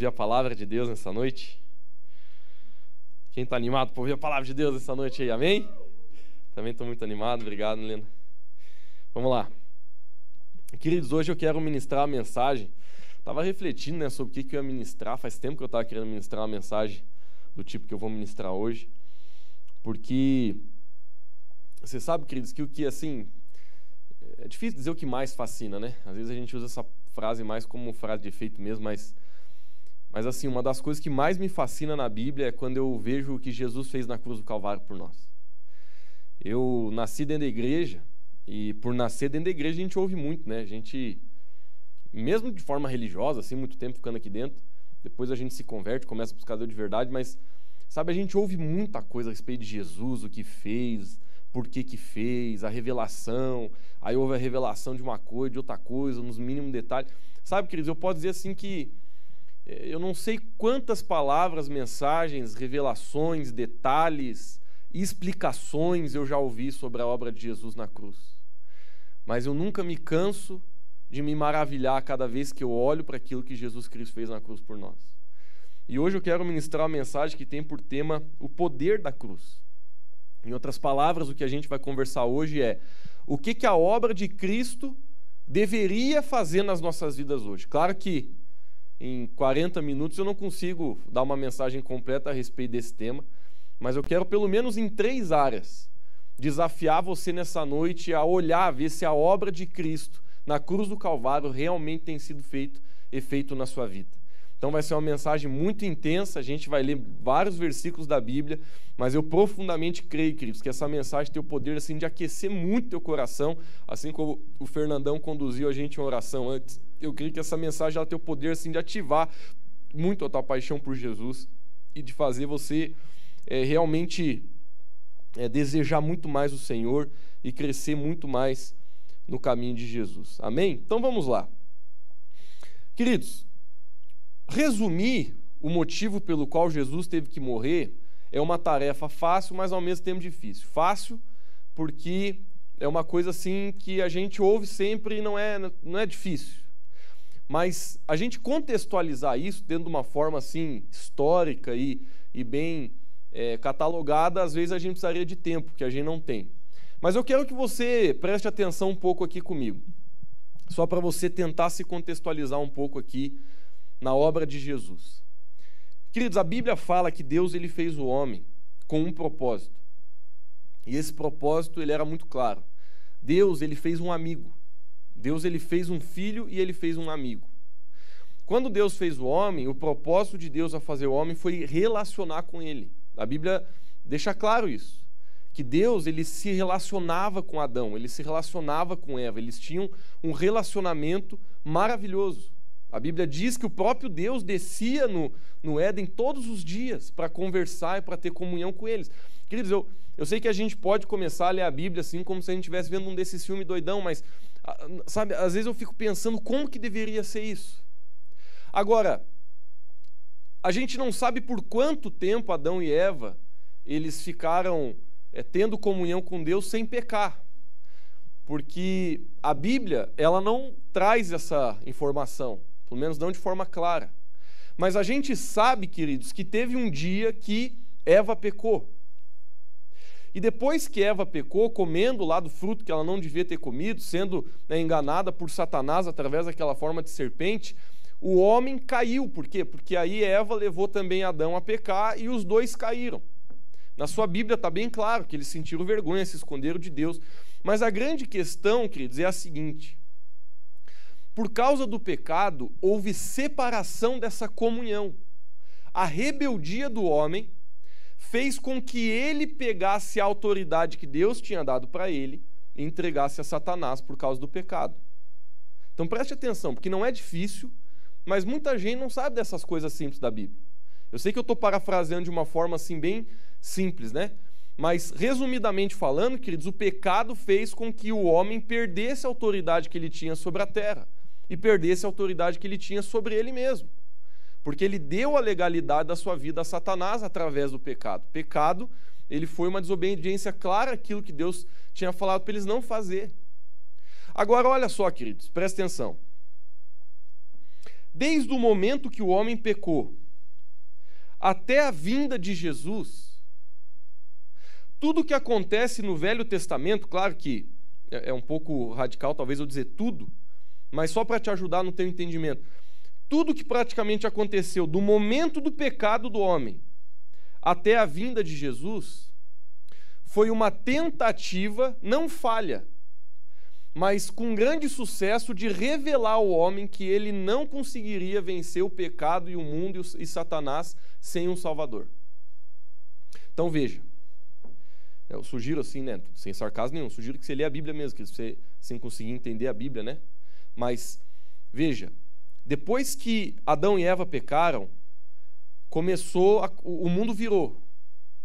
ouvir a palavra de Deus nessa noite? Quem está animado para ouvir a palavra de Deus nessa noite aí, amém? Também estou muito animado, obrigado, Helena. Vamos lá. Queridos, hoje eu quero ministrar a mensagem. Estava refletindo né, sobre o que, que eu ia ministrar. Faz tempo que eu estava querendo ministrar uma mensagem do tipo que eu vou ministrar hoje. Porque você sabe, queridos, que o que assim. É difícil dizer o que mais fascina, né? Às vezes a gente usa essa frase mais como frase de efeito mesmo, mas. Mas assim, uma das coisas que mais me fascina na Bíblia é quando eu vejo o que Jesus fez na cruz do Calvário por nós. Eu nasci dentro da igreja, e por nascer dentro da igreja a gente ouve muito, né? A gente, mesmo de forma religiosa, assim, muito tempo ficando aqui dentro, depois a gente se converte, começa a buscar Deus de verdade, mas, sabe, a gente ouve muita coisa a respeito de Jesus, o que fez, por que que fez, a revelação, aí houve a revelação de uma coisa, de outra coisa, nos mínimos detalhes. Sabe, queridos, eu posso dizer assim que eu não sei quantas palavras, mensagens, revelações, detalhes, explicações eu já ouvi sobre a obra de Jesus na cruz mas eu nunca me canso de me maravilhar cada vez que eu olho para aquilo que Jesus Cristo fez na cruz por nós. E hoje eu quero ministrar uma mensagem que tem por tema o poder da cruz. Em outras palavras, o que a gente vai conversar hoje é o que, que a obra de Cristo deveria fazer nas nossas vidas hoje. Claro que em 40 minutos eu não consigo dar uma mensagem completa a respeito desse tema, mas eu quero pelo menos em três áreas desafiar você nessa noite a olhar, ver se a obra de Cristo na cruz do Calvário realmente tem sido feito, efeito na sua vida. Então vai ser uma mensagem muito intensa, a gente vai ler vários versículos da Bíblia, mas eu profundamente creio, queridos, que essa mensagem tem o poder assim de aquecer muito teu coração, assim como o Fernandão conduziu a gente em oração antes. Eu creio que essa mensagem ela tem o poder assim de ativar muito a tua paixão por Jesus e de fazer você é, realmente é, desejar muito mais o Senhor e crescer muito mais no caminho de Jesus. Amém? Então vamos lá. Queridos, resumir o motivo pelo qual Jesus teve que morrer é uma tarefa fácil, mas ao mesmo tempo difícil. Fácil porque é uma coisa assim que a gente ouve sempre e não é, não é difícil. Mas a gente contextualizar isso dentro de uma forma assim histórica e, e bem é, catalogada, às vezes a gente precisaria de tempo, que a gente não tem. Mas eu quero que você preste atenção um pouco aqui comigo, só para você tentar se contextualizar um pouco aqui na obra de Jesus. Queridos, a Bíblia fala que Deus ele fez o homem com um propósito. E esse propósito ele era muito claro. Deus ele fez um amigo. Deus ele fez um filho e ele fez um amigo. Quando Deus fez o homem, o propósito de Deus a fazer o homem foi relacionar com ele. A Bíblia deixa claro isso, que Deus ele se relacionava com Adão, ele se relacionava com Eva, eles tinham um relacionamento maravilhoso. A Bíblia diz que o próprio Deus descia no, no Éden todos os dias para conversar e para ter comunhão com eles. Queridos, eu, eu sei que a gente pode começar a ler a Bíblia assim como se a gente estivesse vendo um desses filmes doidão, mas sabe, às vezes eu fico pensando como que deveria ser isso. Agora, a gente não sabe por quanto tempo Adão e Eva eles ficaram é, tendo comunhão com Deus sem pecar, porque a Bíblia ela não traz essa informação, pelo menos não de forma clara. Mas a gente sabe, queridos, que teve um dia que Eva pecou. E depois que Eva pecou, comendo lá do fruto que ela não devia ter comido, sendo né, enganada por Satanás através daquela forma de serpente, o homem caiu. Por quê? Porque aí Eva levou também Adão a pecar e os dois caíram. Na sua Bíblia está bem claro que eles sentiram vergonha, se esconderam de Deus. Mas a grande questão, queridos, é a seguinte: por causa do pecado, houve separação dessa comunhão. A rebeldia do homem fez com que ele pegasse a autoridade que Deus tinha dado para ele e entregasse a Satanás por causa do pecado. Então preste atenção, porque não é difícil mas muita gente não sabe dessas coisas simples da Bíblia. Eu sei que eu estou parafraseando de uma forma assim bem simples, né? Mas, resumidamente falando, queridos, o pecado fez com que o homem perdesse a autoridade que ele tinha sobre a terra e perdesse a autoridade que ele tinha sobre ele mesmo. Porque ele deu a legalidade da sua vida a Satanás através do pecado. Pecado, ele foi uma desobediência clara àquilo que Deus tinha falado para eles não fazer. Agora, olha só, queridos, presta atenção. desde o momento que o homem pecou até a vinda de Jesus, tudo que acontece no Velho Testamento, claro que é, é um pouco radical, talvez eu dizer tudo, mas só para te ajudar no teu entendimento. Tudo que praticamente aconteceu do momento do pecado do homem até a vinda de Jesus foi uma tentativa, não falha, mas com grande sucesso de revelar ao homem que ele não conseguiria vencer o pecado e o mundo e Satanás sem um Salvador. Então veja, eu sugiro assim, né, sem sarcasmo nenhum, sugiro que você lê a Bíblia mesmo, que você sem conseguir entender a Bíblia, né? Mas veja, depois que Adão e Eva pecaram, começou a, o, o, mundo virou.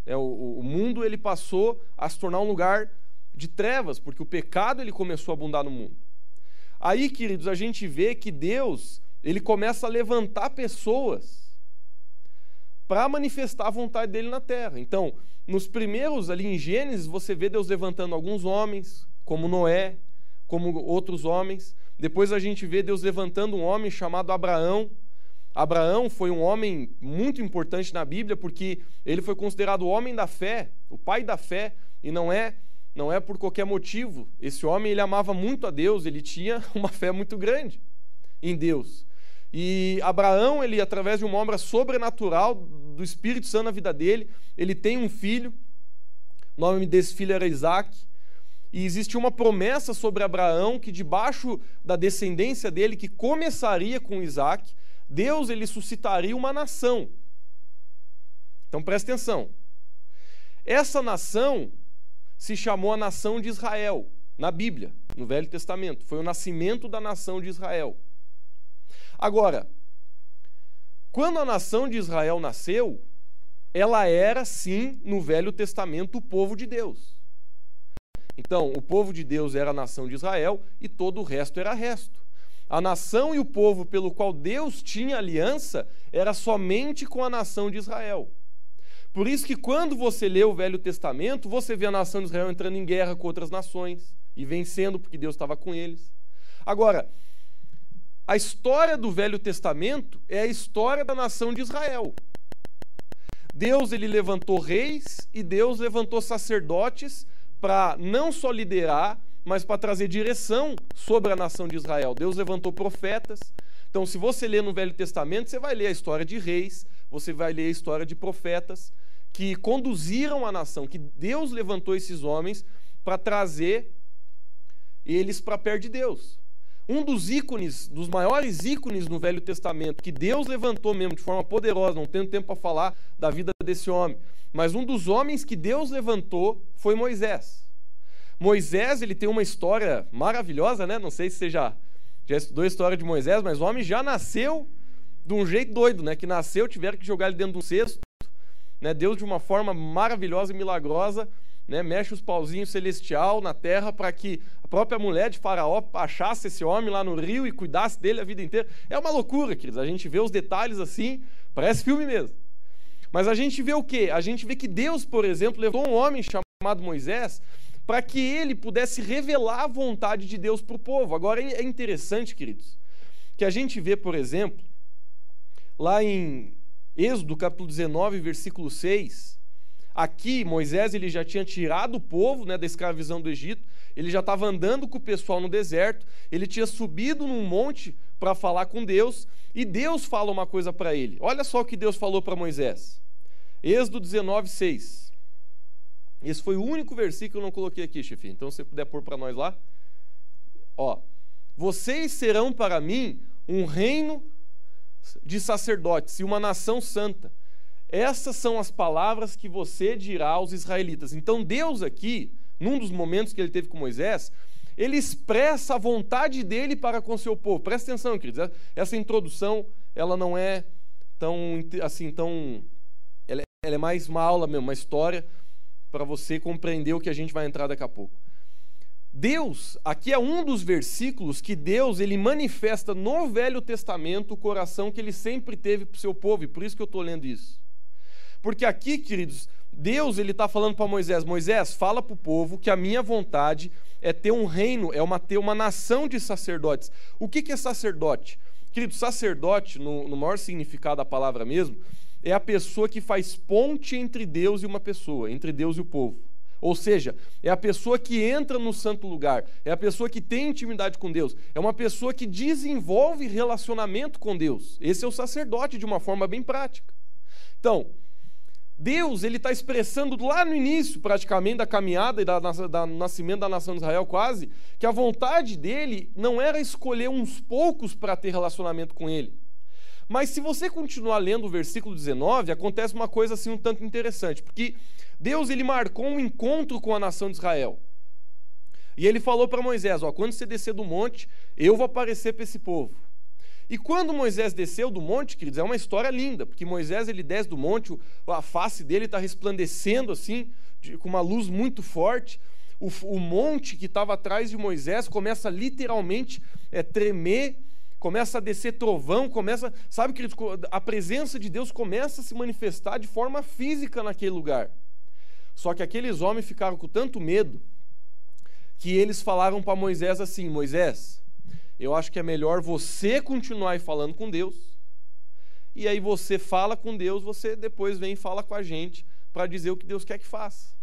É, o, o mundo ele passou a se tornar um lugar de trevas, porque o pecado ele começou a abundar no mundo. Aí, queridos, a gente vê que Deus, ele começa a levantar pessoas para manifestar a vontade dele na terra. Então, nos primeiros ali em Gênesis, você vê Deus levantando alguns homens, como Noé, como outros homens. Depois a gente vê Deus levantando um homem chamado Abraão. Abraão foi um homem muito importante na Bíblia porque ele foi considerado o homem da fé, o pai da fé, e não é não é por qualquer motivo. Esse homem ele amava muito a Deus, ele tinha uma fé muito grande em Deus. E Abraão, ele através de uma obra sobrenatural do Espírito Santo na vida dele, ele tem um filho. O nome desse filho era Isaac. E existe uma promessa sobre Abraão que debaixo da descendência dele que começaria com Isaac, Deus ele suscitaria uma nação. Então presta atenção. Essa nação se chamou a nação de Israel, na Bíblia, no Velho Testamento. Foi o nascimento da nação de Israel. Agora, quando a nação de Israel nasceu, ela era sim, no Velho Testamento, o povo de Deus. Então, o povo de Deus era a nação de Israel e todo o resto era resto. A nação e o povo pelo qual Deus tinha aliança era somente com a nação de Israel. Por isso que quando você lê o Velho Testamento, você vê a nação de Israel entrando em guerra com outras nações e vencendo porque Deus estava com eles. Agora, a história do Velho Testamento é a história da nação de Israel. Deus ele levantou reis e Deus levantou sacerdotes para não só liderar, mas para trazer direção sobre a nação de Israel. Deus levantou profetas. Então, se você ler no Velho Testamento, você vai ler a história de reis, você vai ler a história de profetas, que conduziram a nação, que Deus levantou esses homens para trazer eles para perto de Deus. Um dos ícones, dos maiores ícones no Velho Testamento, que Deus levantou mesmo de forma poderosa, não tenho tempo para falar da vida desse homem, mas um dos homens que Deus levantou foi Moisés. Moisés, ele tem uma história maravilhosa, né? Não sei se você já, já estudou a história de Moisés, mas o homem já nasceu de um jeito doido, né? Que nasceu, tiveram que jogar ele dentro de um cesto, né? Deus, de uma forma maravilhosa e milagrosa, né? mexe os pauzinhos celestial na terra para que a própria mulher de Faraó achasse esse homem lá no rio e cuidasse dele a vida inteira. É uma loucura, queridos. A gente vê os detalhes assim, parece filme mesmo. Mas a gente vê o quê? A gente vê que Deus, por exemplo, levou um homem chamado Moisés para que ele pudesse revelar a vontade de Deus para o povo. Agora é interessante, queridos, que a gente vê, por exemplo, lá em Êxodo capítulo 19, versículo 6, aqui Moisés ele já tinha tirado o povo né, da escravidão do Egito, ele já estava andando com o pessoal no deserto, ele tinha subido num monte para falar com Deus, e Deus fala uma coisa para ele. Olha só o que Deus falou para Moisés. Êxodo 19, 6. Esse foi o único versículo que eu não coloquei aqui, chefe. Então, se você puder pôr para nós lá. Ó, vocês serão para mim um reino de sacerdotes e uma nação santa. Essas são as palavras que você dirá aos israelitas. Então, Deus aqui, num dos momentos que ele teve com Moisés, ele expressa a vontade dele para com seu povo. Presta atenção, queridos. Essa introdução, ela não é tão assim, tão ela, é, ela é mais uma aula mesmo, uma história para você compreender o que a gente vai entrar daqui a pouco. Deus, aqui é um dos versículos que Deus ele manifesta no Velho Testamento o coração que ele sempre teve para o seu povo, e por isso que eu estou lendo isso. Porque aqui, queridos, Deus ele está falando para Moisés: Moisés, fala para o povo que a minha vontade é ter um reino, é uma, ter uma nação de sacerdotes. O que, que é sacerdote? Querido, sacerdote, no, no maior significado da palavra mesmo, é a pessoa que faz ponte entre Deus e uma pessoa, entre Deus e o povo. Ou seja, é a pessoa que entra no santo lugar, é a pessoa que tem intimidade com Deus, é uma pessoa que desenvolve relacionamento com Deus. Esse é o sacerdote de uma forma bem prática. Então, Deus ele está expressando lá no início, praticamente, da caminhada e da, da, nascimento da nação de Israel, quase, que a vontade dele não era escolher uns poucos para ter relacionamento com ele. Mas se você continuar lendo o versículo 19, acontece uma coisa assim um tanto interessante, porque Deus ele marcou um encontro com a nação de Israel. E ele falou para Moisés: ó, quando você descer do monte, eu vou aparecer para esse povo. E quando Moisés desceu do monte, queridos, é uma história linda, porque Moisés ele desce do monte, a face dele está resplandecendo assim, de, com uma luz muito forte. O, o monte que estava atrás de Moisés começa literalmente é, tremer, começa a descer trovão, começa, sabe, queridos, a presença de Deus começa a se manifestar de forma física naquele lugar. Só que aqueles homens ficaram com tanto medo que eles falaram para Moisés assim: Moisés, eu acho que é melhor você continuar falando com Deus. E aí você fala com Deus, você depois vem e fala com a gente para dizer o que Deus quer que faça.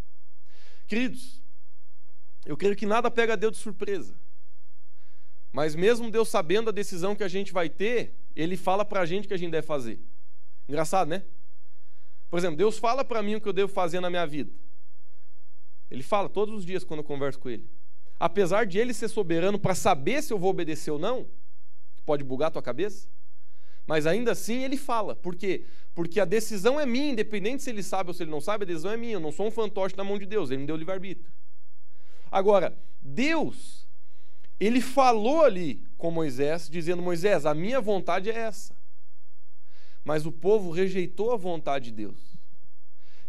Queridos, eu creio que nada pega Deus de surpresa. Mas mesmo Deus sabendo a decisão que a gente vai ter, Ele fala para a gente o que a gente deve fazer. Engraçado, né? Por exemplo, Deus fala para mim o que eu devo fazer na minha vida. Ele fala todos os dias quando eu converso com Ele apesar de ele ser soberano para saber se eu vou obedecer ou não, pode bugar a tua cabeça, mas ainda assim ele fala. Por quê? Porque a decisão é minha, independente se ele sabe ou se ele não sabe, a decisão é minha. Eu não sou um fantoche na mão de Deus, ele me deu livre-arbítrio. Agora, Deus, ele falou ali com Moisés, dizendo: Moisés, a minha vontade é essa. Mas o povo rejeitou a vontade de Deus.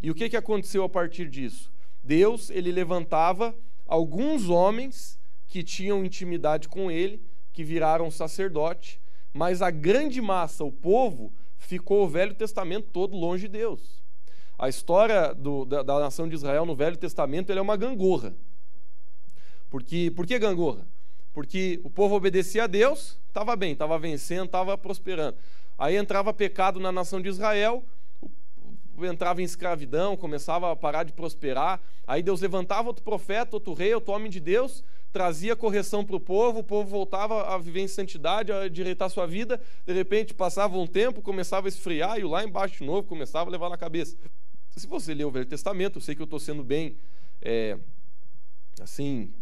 E o que, que aconteceu a partir disso? Deus, ele levantava alguns homens que tinham intimidade com ele, que viraram sacerdote, mas a grande massa, o povo, ficou o Velho Testamento todo longe de Deus. A história do, da, da, nação de Israel no Velho Testamento é uma gangorra. Porque, por que gangorra? Porque o povo obedecia a Deus, estava bem, estava vencendo, estava prosperando. Aí entrava pecado na nação de Israel, entrava em escravidão, começava a parar de prosperar. Aí Deus levantava outro profeta, outro rei, outro homem de Deus, trazia correção para o povo, o povo voltava a viver em santidade, a direitar sua vida. De repente passava um tempo, começava a esfriar e lá embaixo de novo começava a levar na cabeça. Se você ler o Velho Testamento, eu sei que eu estou sendo bem, é, assim,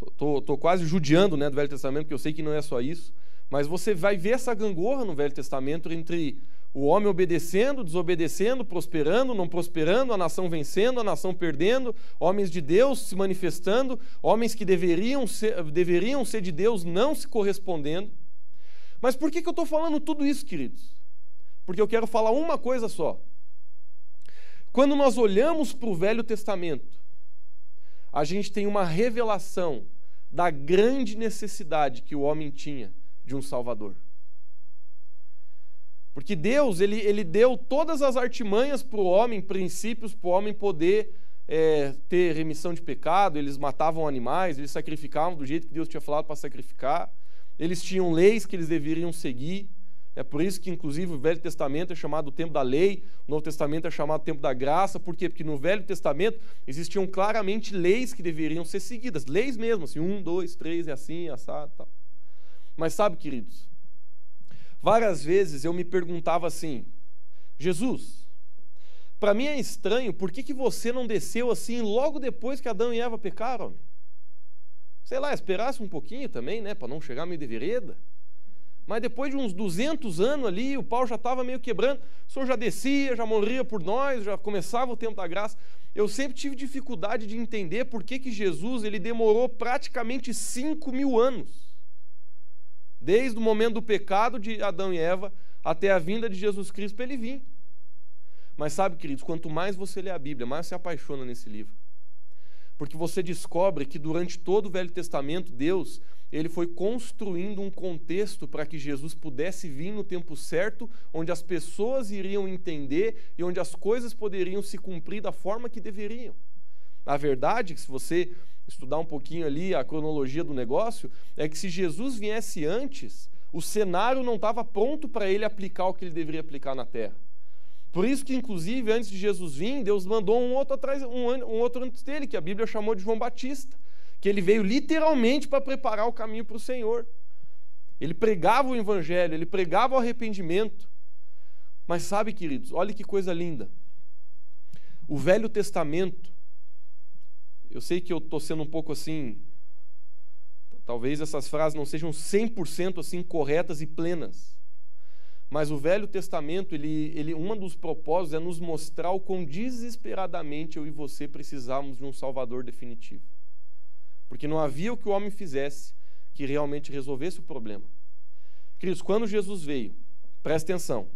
estou quase judiando né, do Velho Testamento, porque eu sei que não é só isso. Mas você vai ver essa gangorra no Velho Testamento entre o homem obedecendo, desobedecendo, prosperando, não prosperando, a nação vencendo, a nação perdendo, homens de Deus se manifestando, homens que deveriam ser, deveriam ser de Deus não se correspondendo. Mas por que, que eu estou falando tudo isso, queridos? Porque eu quero falar uma coisa só. Quando nós olhamos para o Velho Testamento, a gente tem uma revelação da grande necessidade que o homem tinha de um Salvador. Porque Deus, ele, ele deu todas as artimanhas para o homem, princípios para o homem poder é, ter remissão de pecado. Eles matavam animais, eles sacrificavam do jeito que Deus tinha falado para sacrificar. Eles tinham leis que eles deveriam seguir. É por isso que, inclusive, o Velho Testamento é chamado o tempo da lei, o Novo Testamento é chamado o tempo da graça. Por quê? Porque no Velho Testamento existiam claramente leis que deveriam ser seguidas. Leis mesmo, assim, um, dois, três, é assim, é assado tal. Mas sabe, queridos, Várias vezes eu me perguntava assim: Jesus, para mim é estranho, por que, que você não desceu assim logo depois que Adão e Eva pecaram? Sei lá, esperasse um pouquinho também, né, para não chegar meio de vereda. Mas depois de uns 200 anos ali, o pau já estava meio quebrando, o senhor já descia, já morria por nós, já começava o tempo da graça. Eu sempre tive dificuldade de entender por que, que Jesus ele demorou praticamente 5 mil anos desde o momento do pecado de Adão e Eva até a vinda de Jesus Cristo para ele vir. Mas sabe, queridos, quanto mais você lê a Bíblia, mais se apaixona nesse livro. Porque você descobre que durante todo o Velho Testamento, Deus, ele foi construindo um contexto para que Jesus pudesse vir no tempo certo, onde as pessoas iriam entender e onde as coisas poderiam se cumprir da forma que deveriam. A verdade, se você estudar um pouquinho ali a cronologia do negócio, é que se Jesus viesse antes, o cenário não estava pronto para ele aplicar o que ele deveria aplicar na terra. Por isso que, inclusive, antes de Jesus vir, Deus mandou um outro atrás, um, um outro antes dele, que a Bíblia chamou de João Batista, que ele veio literalmente para preparar o caminho para o Senhor. Ele pregava o evangelho, ele pregava o arrependimento. Mas sabe, queridos, olha que coisa linda. O Velho Testamento, eu sei que eu estou sendo um pouco assim, talvez essas frases não sejam 100% assim corretas e plenas. Mas o Velho Testamento, ele, ele, um dos propósitos é nos mostrar o quão desesperadamente eu e você precisamos de um Salvador definitivo. Porque não havia o que o homem fizesse que realmente resolvesse o problema. Queridos, quando Jesus veio, presta atenção,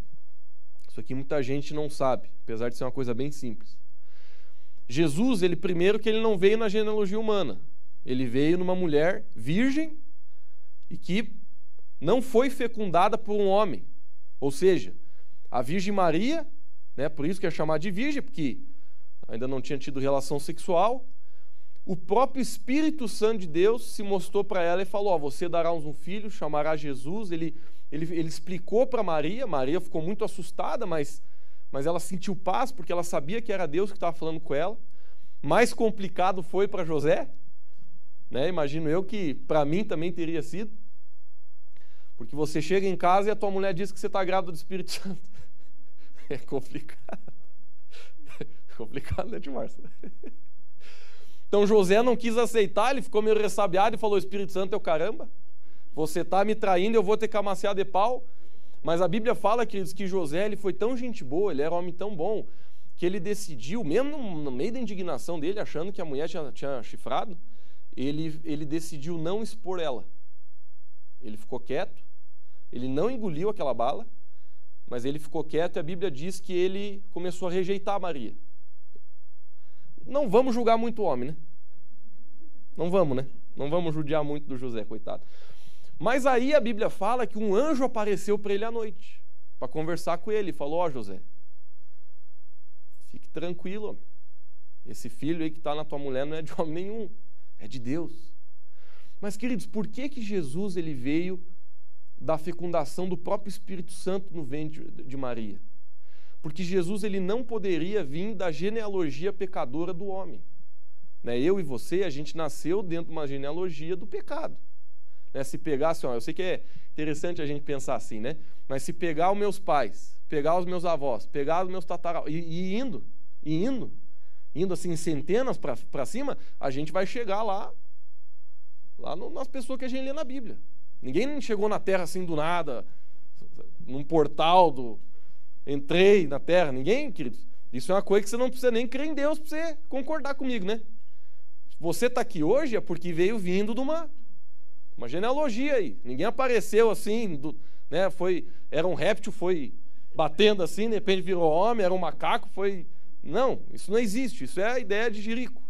isso aqui muita gente não sabe, apesar de ser uma coisa bem simples. Jesus, ele primeiro que ele não veio na genealogia humana, ele veio numa mulher virgem e que não foi fecundada por um homem. Ou seja, a Virgem Maria, né, por isso que é chamada de virgem, porque ainda não tinha tido relação sexual. O próprio Espírito Santo de Deus se mostrou para ela e falou: oh, Você dará um filho, chamará Jesus. Ele, ele, ele explicou para Maria. Maria ficou muito assustada, mas, mas ela sentiu paz porque ela sabia que era Deus que estava falando com ela. Mais complicado foi para José, né? Imagino eu que para mim também teria sido. Porque você chega em casa e a tua mulher diz que você está grávida do Espírito Santo. É complicado. É complicado, né, Márcio? Então José não quis aceitar, ele ficou meio ressabiado e falou: Espírito Santo é o caramba. Você está me traindo, eu vou ter que amaciar de pau. Mas a Bíblia fala, queridos, que José ele foi tão gente boa, ele era um homem tão bom, que ele decidiu, mesmo no meio da indignação dele, achando que a mulher tinha, tinha chifrado, ele, ele decidiu não expor ela. Ele ficou quieto, ele não engoliu aquela bala, mas ele ficou quieto e a Bíblia diz que ele começou a rejeitar Maria. Não vamos julgar muito o homem, né? Não vamos, né? Não vamos judiar muito do José, coitado. Mas aí a Bíblia fala que um anjo apareceu para ele à noite, para conversar com ele, falou: Ó oh, José, fique tranquilo, homem. esse filho aí que está na tua mulher não é de homem nenhum, é de Deus. Mas, queridos, por que, que Jesus ele veio da fecundação do próprio Espírito Santo no ventre de Maria. Porque Jesus ele não poderia vir da genealogia pecadora do homem. Né? Eu e você, a gente nasceu dentro de uma genealogia do pecado. Né? Se pegasse, ó, eu sei que é interessante a gente pensar assim, né? Mas se pegar os meus pais, pegar os meus avós, pegar os meus tataravós, e, e indo, e indo, indo assim centenas para cima, a gente vai chegar lá, lá no, nas pessoas que a gente lê na Bíblia. Ninguém chegou na terra assim do nada, num portal do. Entrei na terra. Ninguém, queridos. Isso é uma coisa que você não precisa nem crer em Deus para você concordar comigo, né? Você está aqui hoje é porque veio vindo de uma, uma genealogia aí. Ninguém apareceu assim, do, né? Foi, era um réptil, foi batendo assim, de repente virou homem, era um macaco, foi. Não, isso não existe. Isso é a ideia de Jerico.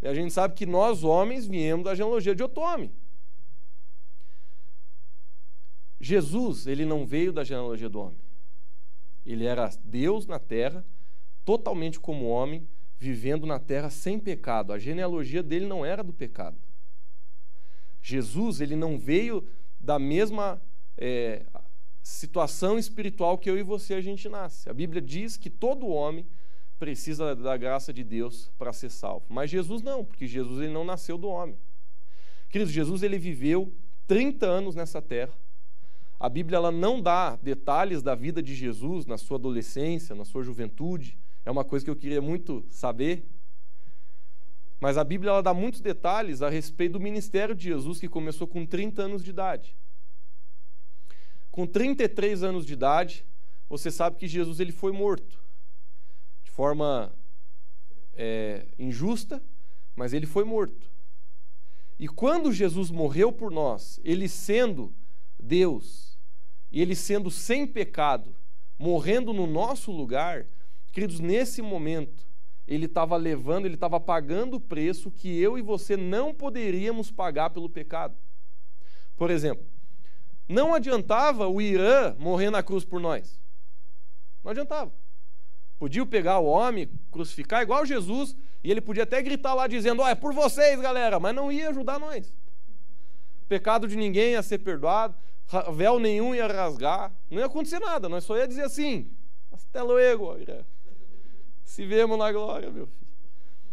E a gente sabe que nós, homens, viemos da genealogia de Otome. Jesus, ele não veio da genealogia do homem. Ele era Deus na terra, totalmente como homem, vivendo na terra sem pecado. A genealogia dele não era do pecado. Jesus, ele não veio da mesma é, situação espiritual que eu e você a gente nasce. A Bíblia diz que todo homem precisa da graça de Deus para ser salvo. Mas Jesus não, porque Jesus ele não nasceu do homem. Queridos, Jesus ele viveu 30 anos nessa terra a Bíblia ela não dá detalhes da vida de Jesus na sua adolescência, na sua juventude. É uma coisa que eu queria muito saber. Mas a Bíblia ela dá muitos detalhes a respeito do ministério de Jesus, que começou com 30 anos de idade. Com 33 anos de idade, você sabe que Jesus ele foi morto de forma é, injusta, mas ele foi morto. E quando Jesus morreu por nós, ele sendo Deus, e ele sendo sem pecado, morrendo no nosso lugar, queridos, nesse momento, ele estava levando, ele estava pagando o preço que eu e você não poderíamos pagar pelo pecado. Por exemplo, não adiantava o Irã morrer na cruz por nós. Não adiantava. Podia pegar o homem, crucificar igual Jesus, e ele podia até gritar lá dizendo: Ó, oh, é por vocês, galera, mas não ia ajudar nós. pecado de ninguém ia ser perdoado, véu nenhum ia rasgar, não ia acontecer nada, nós só ia dizer assim, até luego, se vemos na glória, meu filho.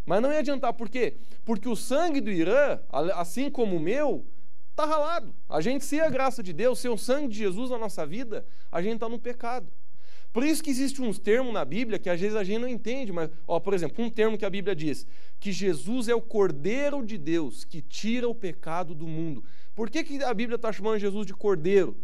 Mas não ia adiantar, por quê? Porque o sangue do Irã, assim como o meu, está ralado. A gente, se a graça de Deus, se o sangue de Jesus na nossa vida, a gente está no pecado. Por isso que existe uns termos na Bíblia que às vezes a gente não entende, mas, ó, por exemplo, um termo que a Bíblia diz, que Jesus é o Cordeiro de Deus que tira o pecado do mundo. Por que, que a Bíblia está chamando Jesus de Cordeiro?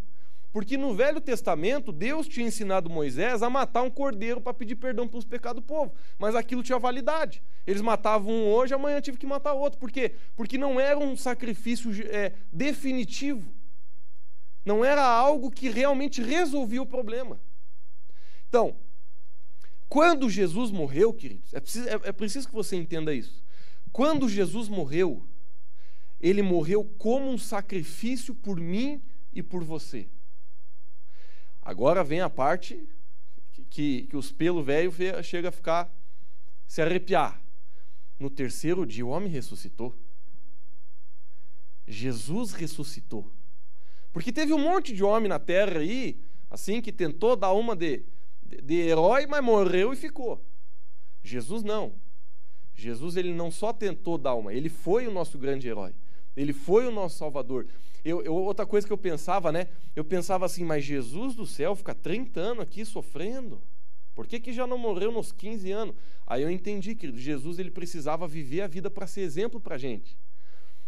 Porque no Velho Testamento, Deus tinha ensinado Moisés a matar um cordeiro para pedir perdão pelos pecados do povo. Mas aquilo tinha validade. Eles matavam um hoje, amanhã tive que matar outro. Por quê? Porque não era um sacrifício é, definitivo. Não era algo que realmente resolvia o problema. Então, quando Jesus morreu, queridos, é preciso, é, é preciso que você entenda isso. Quando Jesus morreu, ele morreu como um sacrifício por mim e por você. Agora vem a parte que, que, os pelos velhos chega a ficar, se arrepiar. No terceiro dia, o homem ressuscitou. Jesus ressuscitou. Porque teve um monte de homem na terra aí, assim, que tentou dar uma de, de, de herói, mas morreu e ficou. Jesus não. Jesus ele não só tentou dar uma, ele foi o nosso grande herói. Ele foi o nosso Salvador. Eu, eu, outra coisa que eu pensava, né? Eu pensava assim, mas Jesus do céu fica 30 anos aqui sofrendo. Por que, que já não morreu nos 15 anos? Aí eu entendi, querido, Jesus ele precisava viver a vida para ser exemplo para a gente.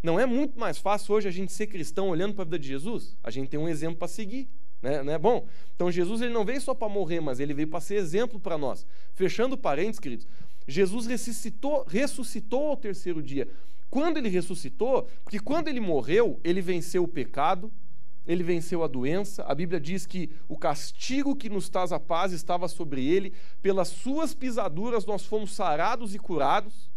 Não é muito mais fácil hoje a gente ser cristão olhando para a vida de Jesus? A gente tem um exemplo para seguir. Né? Não é bom? Então Jesus ele não veio só para morrer, mas ele veio para ser exemplo para nós. Fechando parênteses, queridos, Jesus ressuscitou, ressuscitou ao terceiro dia. Quando ele ressuscitou, porque quando ele morreu, ele venceu o pecado, ele venceu a doença. A Bíblia diz que o castigo que nos traz a paz estava sobre ele, pelas suas pisaduras nós fomos sarados e curados.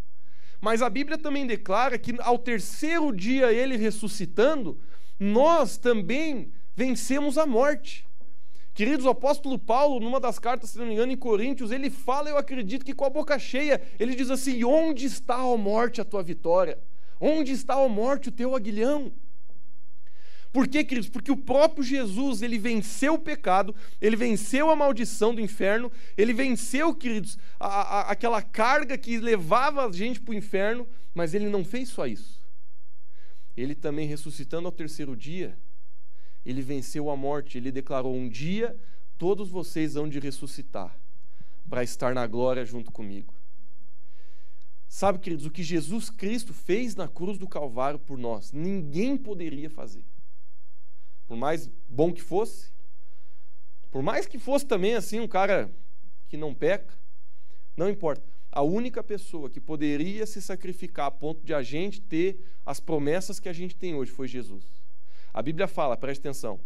Mas a Bíblia também declara que ao terceiro dia ele ressuscitando, nós também vencemos a morte. Queridos, o apóstolo Paulo, numa das cartas, se não me engano, em Coríntios, ele fala, eu acredito que com a boca cheia, ele diz assim: Onde está, a morte, a tua vitória? Onde está, a morte, o teu aguilhão? Por quê, queridos? Porque o próprio Jesus, ele venceu o pecado, ele venceu a maldição do inferno, ele venceu, queridos, a, a, aquela carga que levava a gente para o inferno, mas ele não fez só isso. Ele também, ressuscitando ao terceiro dia, ele venceu a morte, ele declarou: Um dia todos vocês hão de ressuscitar para estar na glória junto comigo. Sabe, queridos, o que Jesus Cristo fez na cruz do Calvário por nós, ninguém poderia fazer. Por mais bom que fosse, por mais que fosse também assim um cara que não peca, não importa. A única pessoa que poderia se sacrificar a ponto de a gente ter as promessas que a gente tem hoje foi Jesus. A Bíblia fala, preste atenção.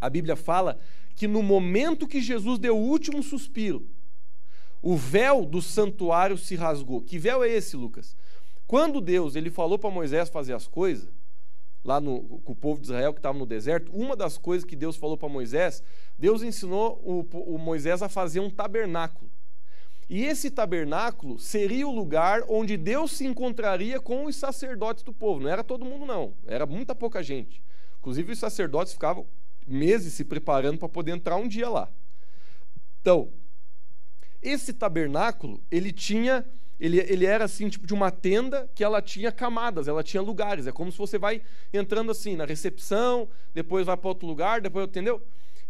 A Bíblia fala que no momento que Jesus deu o último suspiro, o véu do santuário se rasgou. Que véu é esse, Lucas? Quando Deus ele falou para Moisés fazer as coisas, lá no, com o povo de Israel que estava no deserto, uma das coisas que Deus falou para Moisés, Deus ensinou o, o Moisés a fazer um tabernáculo. E esse tabernáculo seria o lugar onde Deus se encontraria com os sacerdotes do povo. Não era todo mundo, não. Era muita pouca gente. Inclusive, os sacerdotes ficavam meses se preparando para poder entrar um dia lá. Então, esse tabernáculo, ele tinha, ele, ele era assim, tipo de uma tenda que ela tinha camadas, ela tinha lugares. É como se você vai entrando assim, na recepção, depois vai para outro lugar, depois, entendeu?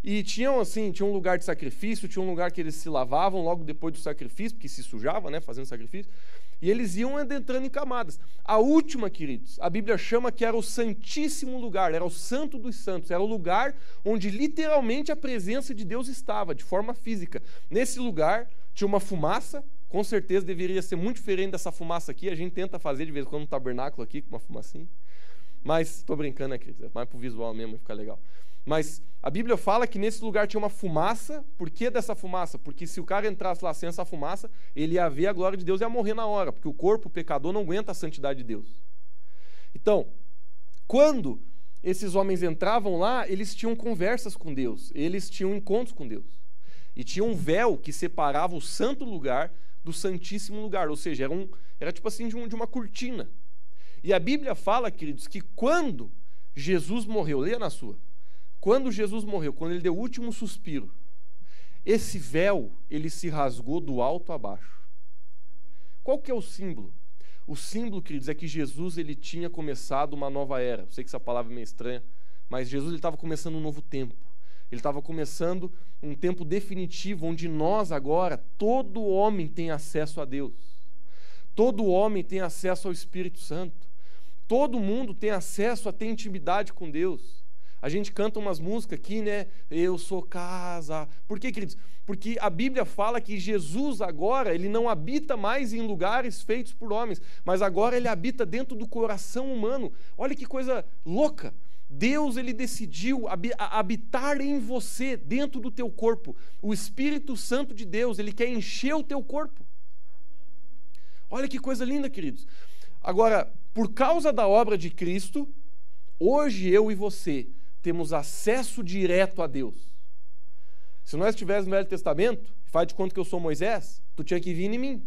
E tinham assim, tinha um lugar de sacrifício, tinha um lugar que eles se lavavam logo depois do sacrifício, porque se sujava, né, fazendo sacrifício. E eles iam entrando em camadas. A última, queridos, a Bíblia chama que era o santíssimo lugar, era o santo dos santos, era o lugar onde literalmente a presença de Deus estava, de forma física. Nesse lugar tinha uma fumaça, com certeza deveria ser muito diferente dessa fumaça aqui. A gente tenta fazer de vez em quando um tabernáculo aqui com uma fumacinha. Mas estou brincando, né, queridos? É mais para o visual mesmo, ficar legal. Mas a Bíblia fala que nesse lugar tinha uma fumaça. Por que dessa fumaça? Porque se o cara entrasse lá sem essa fumaça, ele ia ver a glória de Deus e ia morrer na hora, porque o corpo, o pecador, não aguenta a santidade de Deus. Então, quando esses homens entravam lá, eles tinham conversas com Deus, eles tinham encontros com Deus. E tinha um véu que separava o santo lugar do santíssimo lugar, ou seja, era, um, era tipo assim de, um, de uma cortina. E a Bíblia fala, queridos, que quando Jesus morreu, leia na sua. Quando Jesus morreu, quando ele deu o último suspiro, esse véu, ele se rasgou do alto a baixo. Qual que é o símbolo? O símbolo, queridos, é que Jesus ele tinha começado uma nova era. Eu sei que essa palavra é meio estranha, mas Jesus estava começando um novo tempo. Ele estava começando um tempo definitivo onde nós agora, todo homem tem acesso a Deus. Todo homem tem acesso ao Espírito Santo. Todo mundo tem acesso a ter intimidade com Deus. A gente canta umas músicas aqui, né? Eu sou casa. Por quê, queridos? Porque a Bíblia fala que Jesus agora, ele não habita mais em lugares feitos por homens, mas agora ele habita dentro do coração humano. Olha que coisa louca. Deus ele decidiu habitar em você, dentro do teu corpo. O Espírito Santo de Deus, ele quer encher o teu corpo. Olha que coisa linda, queridos. Agora, por causa da obra de Cristo, hoje eu e você temos acesso direto a Deus. Se nós estivéssemos no Velho Testamento, faz de conta que eu sou Moisés, tu tinha que vir em mim.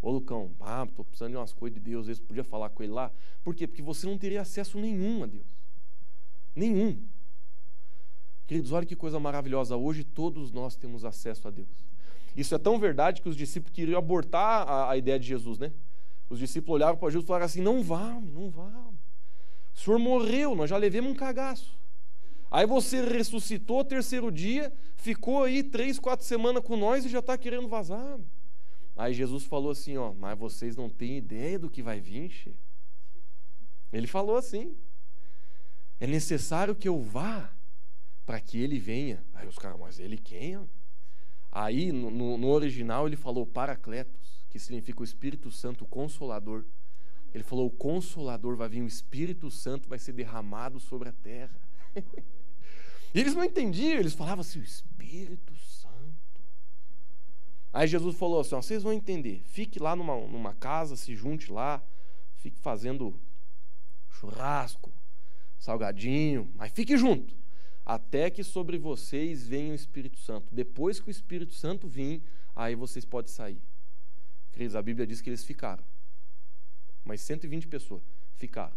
Ô Lucão, ah, estou precisando de umas coisas de Deus, às podia falar com ele lá. Por quê? Porque você não teria acesso nenhum a Deus. Nenhum. Queridos, olha que coisa maravilhosa. Hoje todos nós temos acesso a Deus. Isso é tão verdade que os discípulos queriam abortar a, a ideia de Jesus, né? Os discípulos olhavam para Jesus e falaram assim: não vá, não vá. O senhor morreu, nós já levemos um cagaço. Aí você ressuscitou terceiro dia, ficou aí três, quatro semanas com nós e já está querendo vazar. Aí Jesus falou assim: ó, mas vocês não têm ideia do que vai vir, che. Ele falou assim. É necessário que eu vá para que ele venha. Aí os caras, mas ele quem? Aí no, no, original ele falou Paracletos, que significa o Espírito Santo Consolador. Ele falou: o Consolador vai vir, o Espírito Santo vai ser derramado sobre a terra. e eles não entendiam, eles falavam assim: o Espírito Santo. Aí Jesus falou assim: vocês vão entender. Fique lá numa, numa casa, se junte lá, fique fazendo churrasco, salgadinho, mas fique junto, até que sobre vocês venha o Espírito Santo. Depois que o Espírito Santo vir, aí vocês podem sair. Queridos, a Bíblia diz que eles ficaram. Mas 120 pessoas ficaram.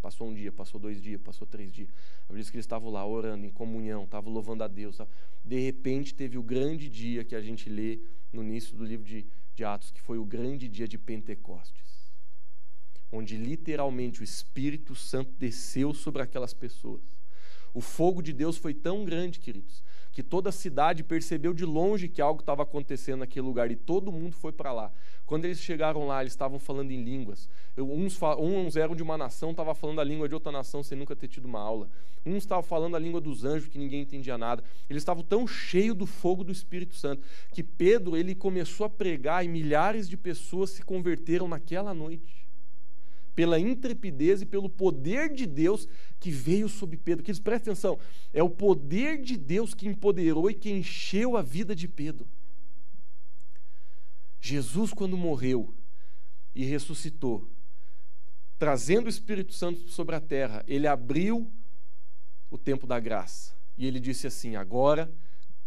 Passou um dia, passou dois dias, passou três dias. A Bíblia diz que eles estavam lá orando, em comunhão, estavam louvando a Deus. De repente teve o grande dia que a gente lê no início do livro de, de Atos, que foi o grande dia de Pentecostes onde literalmente o Espírito Santo desceu sobre aquelas pessoas. O fogo de Deus foi tão grande, queridos, que toda a cidade percebeu de longe que algo estava acontecendo naquele lugar e todo mundo foi para lá. Quando eles chegaram lá, eles estavam falando em línguas. Uns, uns eram de uma nação, estavam falando a língua de outra nação sem nunca ter tido uma aula. Uns estavam falando a língua dos anjos que ninguém entendia nada. Eles estavam tão cheios do fogo do Espírito Santo que Pedro ele começou a pregar e milhares de pessoas se converteram naquela noite pela intrepidez e pelo poder de Deus que veio sobre Pedro. Queridos, prestem atenção, é o poder de Deus que empoderou e que encheu a vida de Pedro. Jesus, quando morreu e ressuscitou, trazendo o Espírito Santo sobre a terra, ele abriu o tempo da graça. E ele disse assim: agora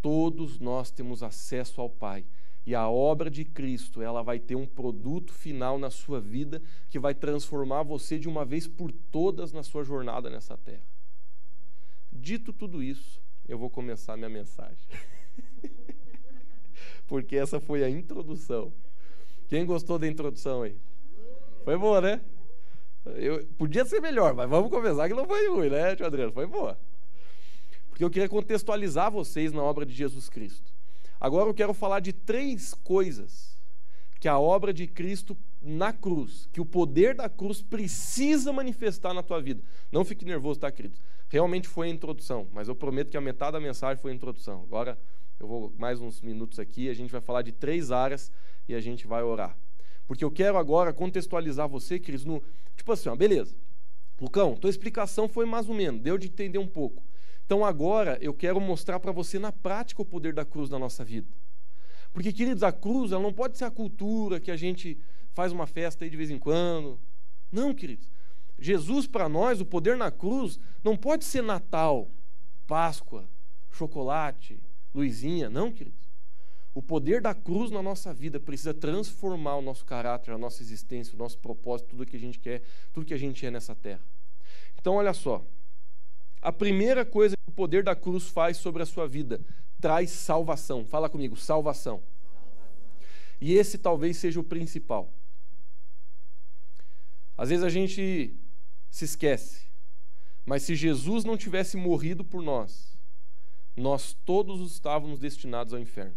todos nós temos acesso ao Pai e a obra de Cristo, ela vai ter um produto final na sua vida que vai transformar você de uma vez por todas na sua jornada nessa terra. Dito tudo isso, eu vou começar minha mensagem. Porque essa foi a introdução. Quem gostou da introdução aí? Foi boa, né? Eu, podia ser melhor, mas vamos começar que não foi ruim, né, tio Adriano? Foi boa. Porque eu queria contextualizar vocês na obra de Jesus Cristo. Agora eu quero falar de três coisas que a obra de Cristo na cruz, que o poder da cruz precisa manifestar na tua vida. Não fique nervoso, tá, querido? Realmente foi a introdução, mas eu prometo que a metade da mensagem foi a introdução. Agora eu vou mais uns minutos aqui, a gente vai falar de três áreas e a gente vai orar. Porque eu quero agora contextualizar você, queridos, no tipo assim, ó, beleza. Lucão, tua explicação foi mais ou menos, deu de entender um pouco. Então agora eu quero mostrar para você na prática o poder da cruz na nossa vida. Porque, queridos, a cruz ela não pode ser a cultura que a gente faz uma festa aí de vez em quando. Não, queridos. Jesus, para nós, o poder na cruz não pode ser Natal, Páscoa, chocolate, luzinha. Não, queridos. O poder da cruz na nossa vida precisa transformar o nosso caráter, a nossa existência, o nosso propósito, tudo que a gente quer, tudo que a gente é nessa terra. Então, olha só. A primeira coisa poder da cruz faz sobre a sua vida traz salvação. Fala comigo, salvação. E esse talvez seja o principal. Às vezes a gente se esquece, mas se Jesus não tivesse morrido por nós, nós todos estávamos destinados ao inferno.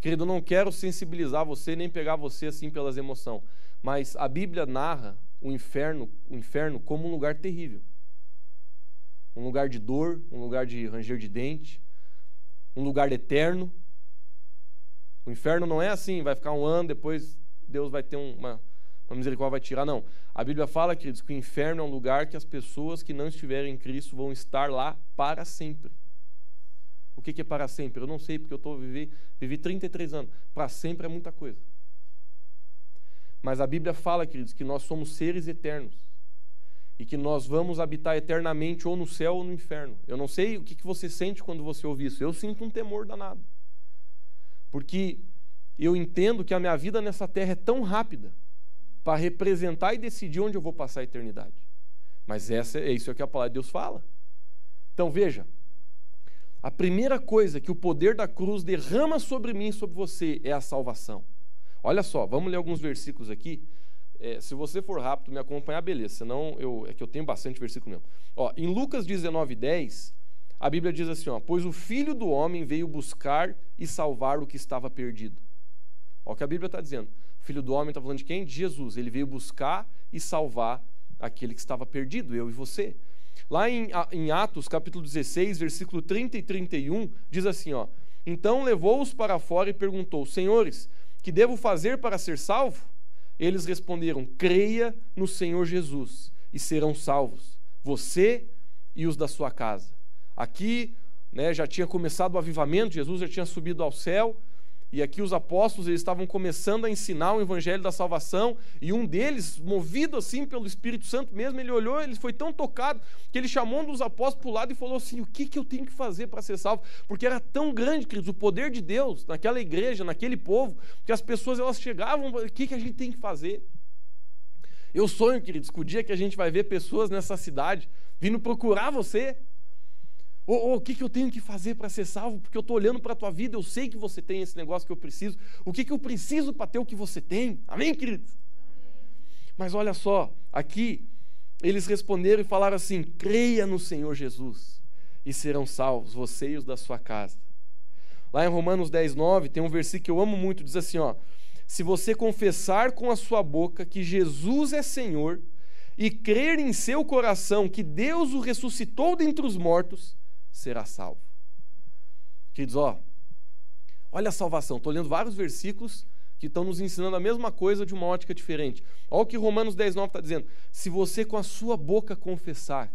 Querido, eu não quero sensibilizar você nem pegar você assim pelas emoções, mas a Bíblia narra o inferno, o inferno como um lugar terrível. Um lugar de dor, um lugar de ranger de dente, um lugar eterno. O inferno não é assim, vai ficar um ano, depois Deus vai ter uma, uma misericórdia, vai tirar. Não. A Bíblia fala, queridos, que o inferno é um lugar que as pessoas que não estiverem em Cristo vão estar lá para sempre. O que é para sempre? Eu não sei, porque eu tô, vivi, vivi 33 anos. Para sempre é muita coisa. Mas a Bíblia fala, queridos, que nós somos seres eternos. E que nós vamos habitar eternamente ou no céu ou no inferno. Eu não sei o que você sente quando você ouve isso. Eu sinto um temor danado. Porque eu entendo que a minha vida nessa terra é tão rápida para representar e decidir onde eu vou passar a eternidade. Mas essa, é isso que a palavra de Deus fala. Então veja, a primeira coisa que o poder da cruz derrama sobre mim e sobre você é a salvação. Olha só, vamos ler alguns versículos aqui. É, se você for rápido me acompanhar, beleza. Senão, eu, é que eu tenho bastante versículo mesmo. Ó, em Lucas 19, 10, a Bíblia diz assim: ó, Pois o filho do homem veio buscar e salvar o que estava perdido. Olha o que a Bíblia está dizendo. O filho do homem está falando de quem? De Jesus. Ele veio buscar e salvar aquele que estava perdido, eu e você. Lá em, em Atos, capítulo 16, versículo 30 e 31, diz assim: ó, Então levou-os para fora e perguntou: Senhores, que devo fazer para ser salvo? Eles responderam: Creia no Senhor Jesus e serão salvos, você e os da sua casa. Aqui né, já tinha começado o avivamento, Jesus já tinha subido ao céu, e aqui os apóstolos eles estavam começando a ensinar o evangelho da salvação, e um deles, movido assim pelo Espírito Santo mesmo, ele olhou, ele foi tão tocado que ele chamou um dos apóstolos para o lado e falou assim: "O que que eu tenho que fazer para ser salvo?" Porque era tão grande, queridos, o poder de Deus naquela igreja, naquele povo, que as pessoas elas chegavam, "O que que a gente tem que fazer?" Eu sonho, queridos, que o dia que a gente vai ver pessoas nessa cidade vindo procurar você, ou, o que, que eu tenho que fazer para ser salvo? Porque eu estou olhando para a tua vida, eu sei que você tem esse negócio que eu preciso. O que, que eu preciso para ter o que você tem? Amém, queridos? Mas olha só, aqui eles responderam e falaram assim: creia no Senhor Jesus e serão salvos, você e os da sua casa. Lá em Romanos 10, 9, tem um versículo que eu amo muito, diz assim: ó, se você confessar com a sua boca que Jesus é Senhor e crer em seu coração que Deus o ressuscitou dentre os mortos, será salvo. Queridos, ó, olha a salvação. Estou lendo vários versículos que estão nos ensinando a mesma coisa de uma ótica diferente. Olha o que Romanos 10, 9 está dizendo. Se você com a sua boca confessar,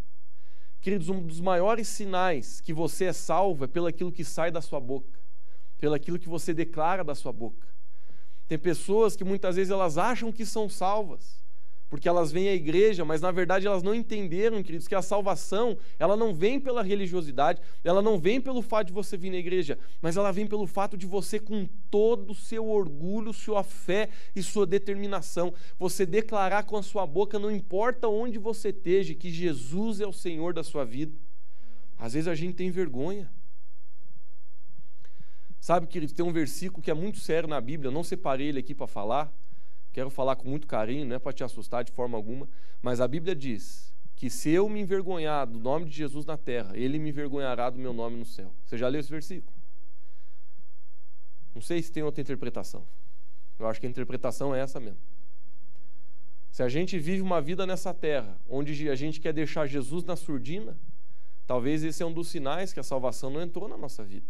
queridos, um dos maiores sinais que você é salvo é pelo aquilo que sai da sua boca, pelo aquilo que você declara da sua boca. Tem pessoas que muitas vezes elas acham que são salvas, porque elas vêm à igreja, mas na verdade elas não entenderam, queridos, que a salvação, ela não vem pela religiosidade, ela não vem pelo fato de você vir na igreja, mas ela vem pelo fato de você, com todo o seu orgulho, sua fé e sua determinação, você declarar com a sua boca, não importa onde você esteja, que Jesus é o Senhor da sua vida. Às vezes a gente tem vergonha. Sabe, queridos, tem um versículo que é muito sério na Bíblia, eu não separei ele aqui para falar, Quero falar com muito carinho, não é para te assustar de forma alguma, mas a Bíblia diz que se eu me envergonhar do nome de Jesus na terra, ele me envergonhará do meu nome no céu. Você já leu esse versículo? Não sei se tem outra interpretação. Eu acho que a interpretação é essa mesmo. Se a gente vive uma vida nessa terra, onde a gente quer deixar Jesus na surdina, talvez esse é um dos sinais que a salvação não entrou na nossa vida.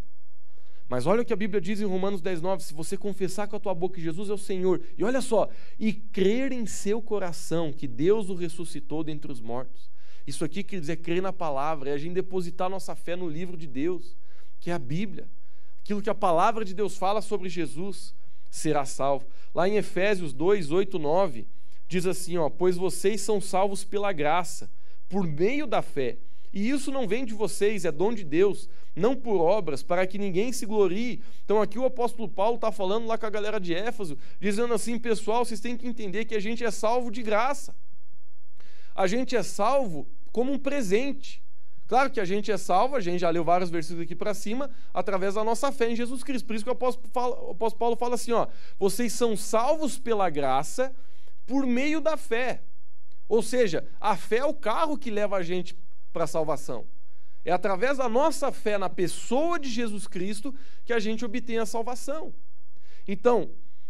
Mas olha o que a Bíblia diz em Romanos 10, 9: se você confessar com a tua boca que Jesus é o Senhor, e olha só, e crer em seu coração que Deus o ressuscitou dentre os mortos. Isso aqui quer dizer crer na palavra, é a gente depositar nossa fé no livro de Deus, que é a Bíblia. Aquilo que a palavra de Deus fala sobre Jesus será salvo. Lá em Efésios 2, 8, 9, diz assim: ó, pois vocês são salvos pela graça, por meio da fé. E isso não vem de vocês, é dom de Deus, não por obras, para que ninguém se glorie. Então aqui o apóstolo Paulo está falando lá com a galera de Éfeso, dizendo assim, pessoal, vocês têm que entender que a gente é salvo de graça. a gente é salvo como um presente. Claro que a gente é salvo, a gente já leu vários versículos aqui para cima, através da nossa fé em Jesus Cristo. Por isso que o apóstolo, o apóstolo Paulo fala assim: ó, vocês são salvos pela graça por meio da fé. Ou seja, a fé é o carro que leva a gente para a salvação. É através da nossa fé na pessoa de Jesus Cristo que a gente obtém a salvação. Então,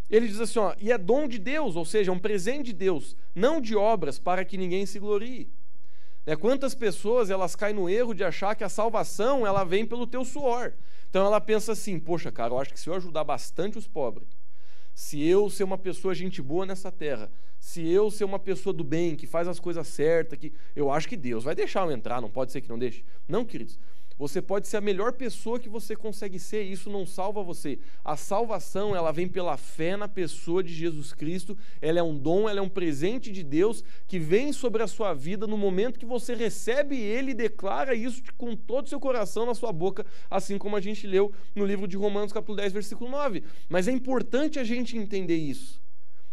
ele diz assim: ó, e é dom de Deus, ou seja, é um presente de Deus, não de obras, para que ninguém se glorie. Né? Quantas pessoas elas caem no erro de achar que a salvação ela vem pelo teu suor. Então ela pensa assim: poxa, cara, eu acho que se eu ajudar bastante os pobres, se eu ser uma pessoa gente boa nessa terra, se eu ser uma pessoa do bem, que faz as coisas certas, que eu acho que Deus vai deixar eu entrar, não pode ser que não deixe. Não, queridos. Você pode ser a melhor pessoa que você consegue ser, e isso não salva você. A salvação, ela vem pela fé na pessoa de Jesus Cristo. Ela é um dom, ela é um presente de Deus que vem sobre a sua vida no momento que você recebe ele e declara isso com todo o seu coração na sua boca, assim como a gente leu no livro de Romanos, capítulo 10, versículo 9. Mas é importante a gente entender isso.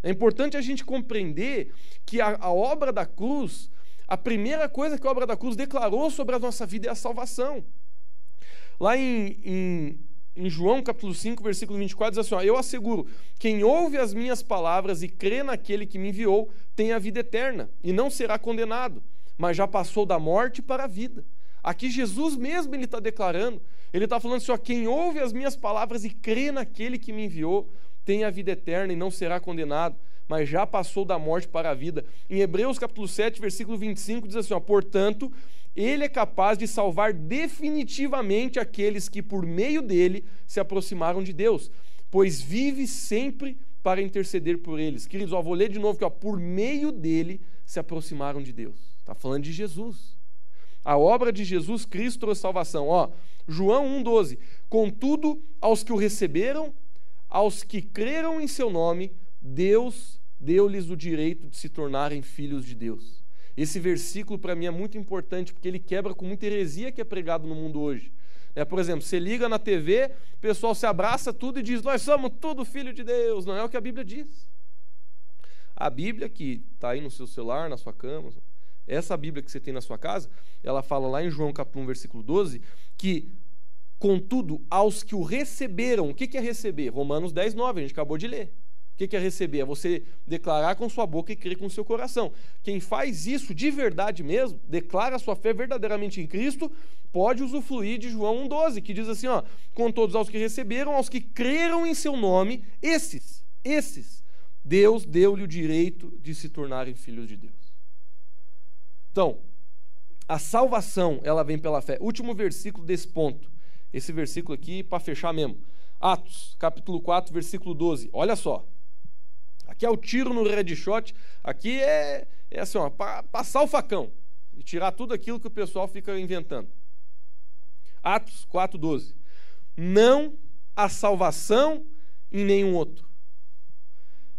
É importante a gente compreender que a, a obra da cruz a primeira coisa que a obra da cruz declarou sobre a nossa vida é a salvação. Lá em, em, em João capítulo 5, versículo 24, diz assim: ó, Eu asseguro, quem ouve as minhas palavras e crê naquele que me enviou, tem a vida eterna e não será condenado, mas já passou da morte para a vida. Aqui Jesus mesmo ele está declarando, ele está falando assim: ó, quem ouve as minhas palavras e crê naquele que me enviou, tem a vida eterna e não será condenado, mas já passou da morte para a vida. Em Hebreus capítulo 7, versículo 25, diz assim: ó, portanto, ele é capaz de salvar definitivamente aqueles que, por meio dele, se aproximaram de Deus, pois vive sempre para interceder por eles. Queridos, ó, vou ler de novo que ó, por meio dele se aproximaram de Deus. Está falando de Jesus. A obra de Jesus Cristo trouxe salvação. Ó, João 1,12. Contudo, aos que o receberam, aos que creram em seu nome, Deus deu-lhes o direito de se tornarem filhos de Deus. Esse versículo para mim é muito importante porque ele quebra com muita heresia que é pregado no mundo hoje. É, por exemplo, você liga na TV, o pessoal se abraça tudo e diz: Nós somos tudo filho de Deus. Não é o que a Bíblia diz. A Bíblia que está aí no seu celular, na sua cama, essa Bíblia que você tem na sua casa, ela fala lá em João capítulo 1, versículo 12, que, contudo, aos que o receberam, o que é receber? Romanos 10, 9, a gente acabou de ler que é receber? É você declarar com sua boca e crer com seu coração. Quem faz isso de verdade mesmo, declara sua fé verdadeiramente em Cristo, pode usufruir de João 1,12, que diz assim: ó, com todos aos que receberam, aos que creram em seu nome, esses, esses, Deus deu-lhe o direito de se tornarem filhos de Deus. Então, a salvação, ela vem pela fé. Último versículo desse ponto. Esse versículo aqui, para fechar mesmo. Atos, capítulo 4, versículo 12. Olha só. Aqui é o tiro no headshot, aqui é, é assim, ó, pa, passar o facão e tirar tudo aquilo que o pessoal fica inventando. Atos 4,12. Não há salvação em nenhum outro.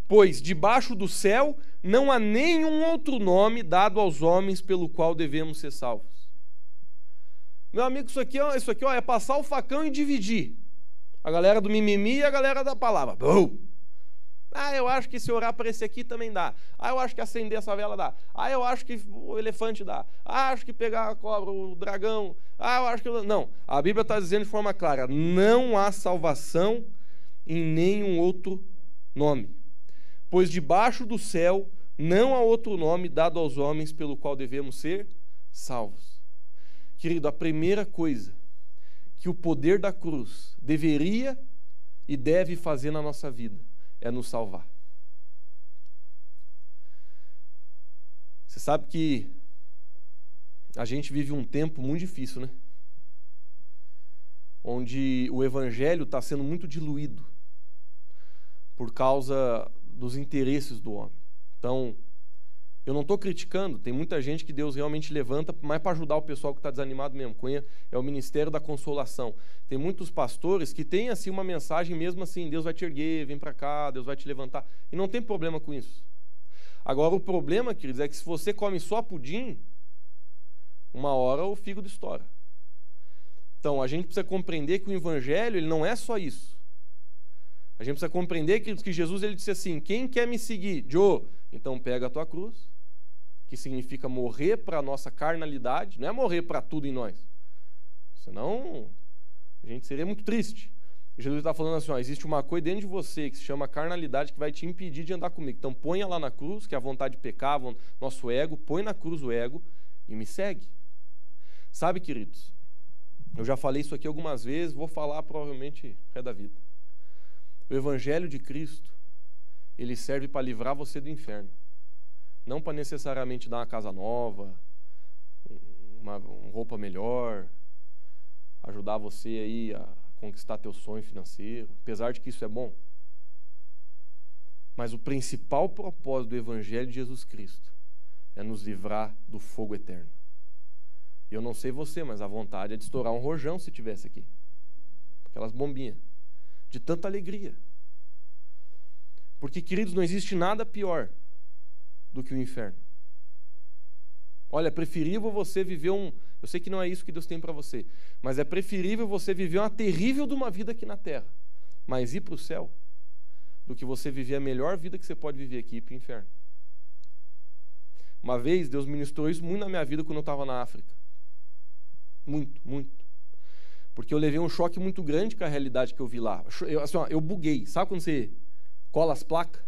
Pois debaixo do céu não há nenhum outro nome dado aos homens pelo qual devemos ser salvos. Meu amigo, isso aqui, isso aqui ó, é passar o facão e dividir. A galera do mimimi e a galera da palavra. Bum! Ah, eu acho que se orar para esse aqui também dá. Ah, eu acho que acender essa vela dá. Ah, eu acho que o elefante dá. Ah, acho que pegar a cobra, o dragão. Ah, eu acho que. Não. A Bíblia está dizendo de forma clara: não há salvação em nenhum outro nome. Pois debaixo do céu não há outro nome dado aos homens pelo qual devemos ser salvos. Querido, a primeira coisa que o poder da cruz deveria e deve fazer na nossa vida é nos salvar. Você sabe que a gente vive um tempo muito difícil, né? Onde o evangelho está sendo muito diluído por causa dos interesses do homem. Então, eu não estou criticando, tem muita gente que Deus realmente levanta mais para ajudar o pessoal que está desanimado mesmo. Cunha é o ministério da consolação. Tem muitos pastores que têm assim uma mensagem mesmo assim: Deus vai te erguer, vem para cá, Deus vai te levantar. E não tem problema com isso. Agora, o problema, queridos, é que se você come só pudim, uma hora o fígado estoura. Então, a gente precisa compreender que o evangelho ele não é só isso. A gente precisa compreender que, que Jesus ele disse assim: quem quer me seguir? Joe, então pega a tua cruz que significa morrer para a nossa carnalidade, não é morrer para tudo em nós. Senão, a gente seria muito triste. Jesus está falando assim: ó, existe uma coisa dentro de você que se chama carnalidade que vai te impedir de andar comigo. Então ponha lá na cruz, que é a vontade de pecar, nosso ego, põe na cruz o ego e me segue. Sabe, queridos, eu já falei isso aqui algumas vezes, vou falar provavelmente é da vida. O Evangelho de Cristo, ele serve para livrar você do inferno. Não para necessariamente dar uma casa nova, uma, uma roupa melhor, ajudar você aí a conquistar teu sonho financeiro, apesar de que isso é bom. Mas o principal propósito do Evangelho de Jesus Cristo é nos livrar do fogo eterno. Eu não sei você, mas a vontade é de estourar um rojão se tivesse aqui. Aquelas bombinhas. De tanta alegria. Porque, queridos, não existe nada pior do que o inferno. Olha, é preferível você viver um. Eu sei que não é isso que Deus tem para você, mas é preferível você viver uma terrível de uma vida aqui na terra, mas ir para o céu, do que você viver a melhor vida que você pode viver aqui e ir para o inferno. Uma vez Deus ministrou isso muito na minha vida quando eu estava na África. Muito, muito. Porque eu levei um choque muito grande com a realidade que eu vi lá. Eu, assim, ó, eu buguei. Sabe quando você cola as placas?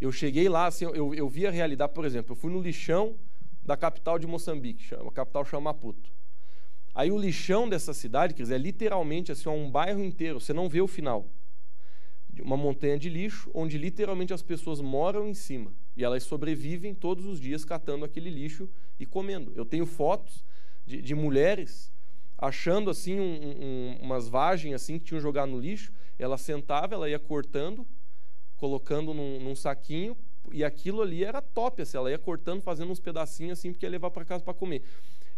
Eu cheguei lá, assim, eu, eu vi a realidade. Por exemplo, eu fui no lixão da capital de Moçambique, a capital chama Maputo. Aí o lixão dessa cidade, quer dizer, é literalmente assim, um bairro inteiro, você não vê o final. Uma montanha de lixo, onde literalmente as pessoas moram em cima. E elas sobrevivem todos os dias catando aquele lixo e comendo. Eu tenho fotos de, de mulheres achando assim um, um, umas vagens assim que tinham jogado no lixo. Ela sentava, ela ia cortando, colocando num, num saquinho, e aquilo ali era top, assim, ela ia cortando, fazendo uns pedacinhos assim, porque ia levar para casa para comer.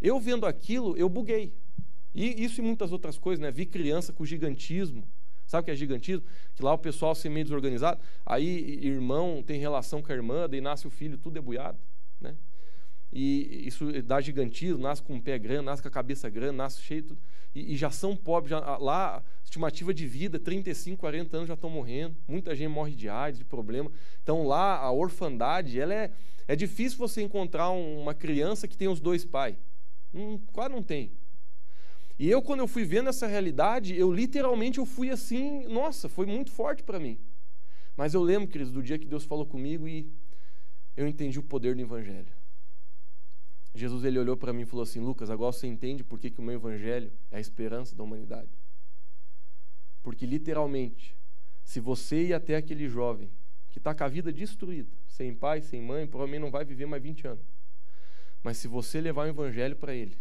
Eu vendo aquilo, eu buguei. E isso e muitas outras coisas, né? Vi criança com gigantismo. Sabe o que é gigantismo? Que lá o pessoal se meio desorganizado, aí irmão tem relação com a irmã, daí nasce o filho tudo debuiado, né? E isso dá gigantismo, nasce com um pé grande, nasce com a cabeça grande, nasce cheio. E, e já são pobres, já, lá estimativa de vida, 35, 40 anos já estão morrendo, muita gente morre de AIDS, de problema. Então lá a orfandade, ela é, é difícil você encontrar uma criança que tem os dois pais. Hum, quase não tem. E eu, quando eu fui vendo essa realidade, eu literalmente eu fui assim, nossa, foi muito forte para mim. Mas eu lembro, queridos, do dia que Deus falou comigo e eu entendi o poder do Evangelho. Jesus ele olhou para mim e falou assim: Lucas, agora você entende por que, que o meu Evangelho é a esperança da humanidade. Porque literalmente, se você ir até aquele jovem que está com a vida destruída, sem pai, sem mãe, provavelmente não vai viver mais 20 anos. Mas se você levar o evangelho para ele,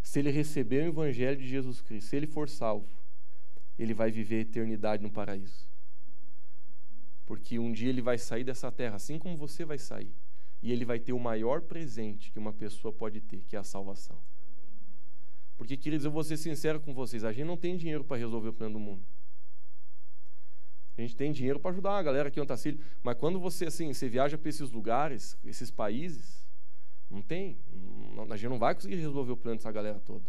se ele receber o evangelho de Jesus Cristo, se ele for salvo, ele vai viver a eternidade no paraíso. Porque um dia ele vai sair dessa terra, assim como você vai sair, e ele vai ter o maior presente que uma pessoa pode ter, que é a salvação. Porque, queridos, eu vou ser sincero com vocês: a gente não tem dinheiro para resolver o plano do mundo. A gente tem dinheiro para ajudar a galera aqui em Otacílio, mas quando você assim, você viaja para esses lugares, esses países, não tem. a gente não vai conseguir resolver o plano dessa galera toda.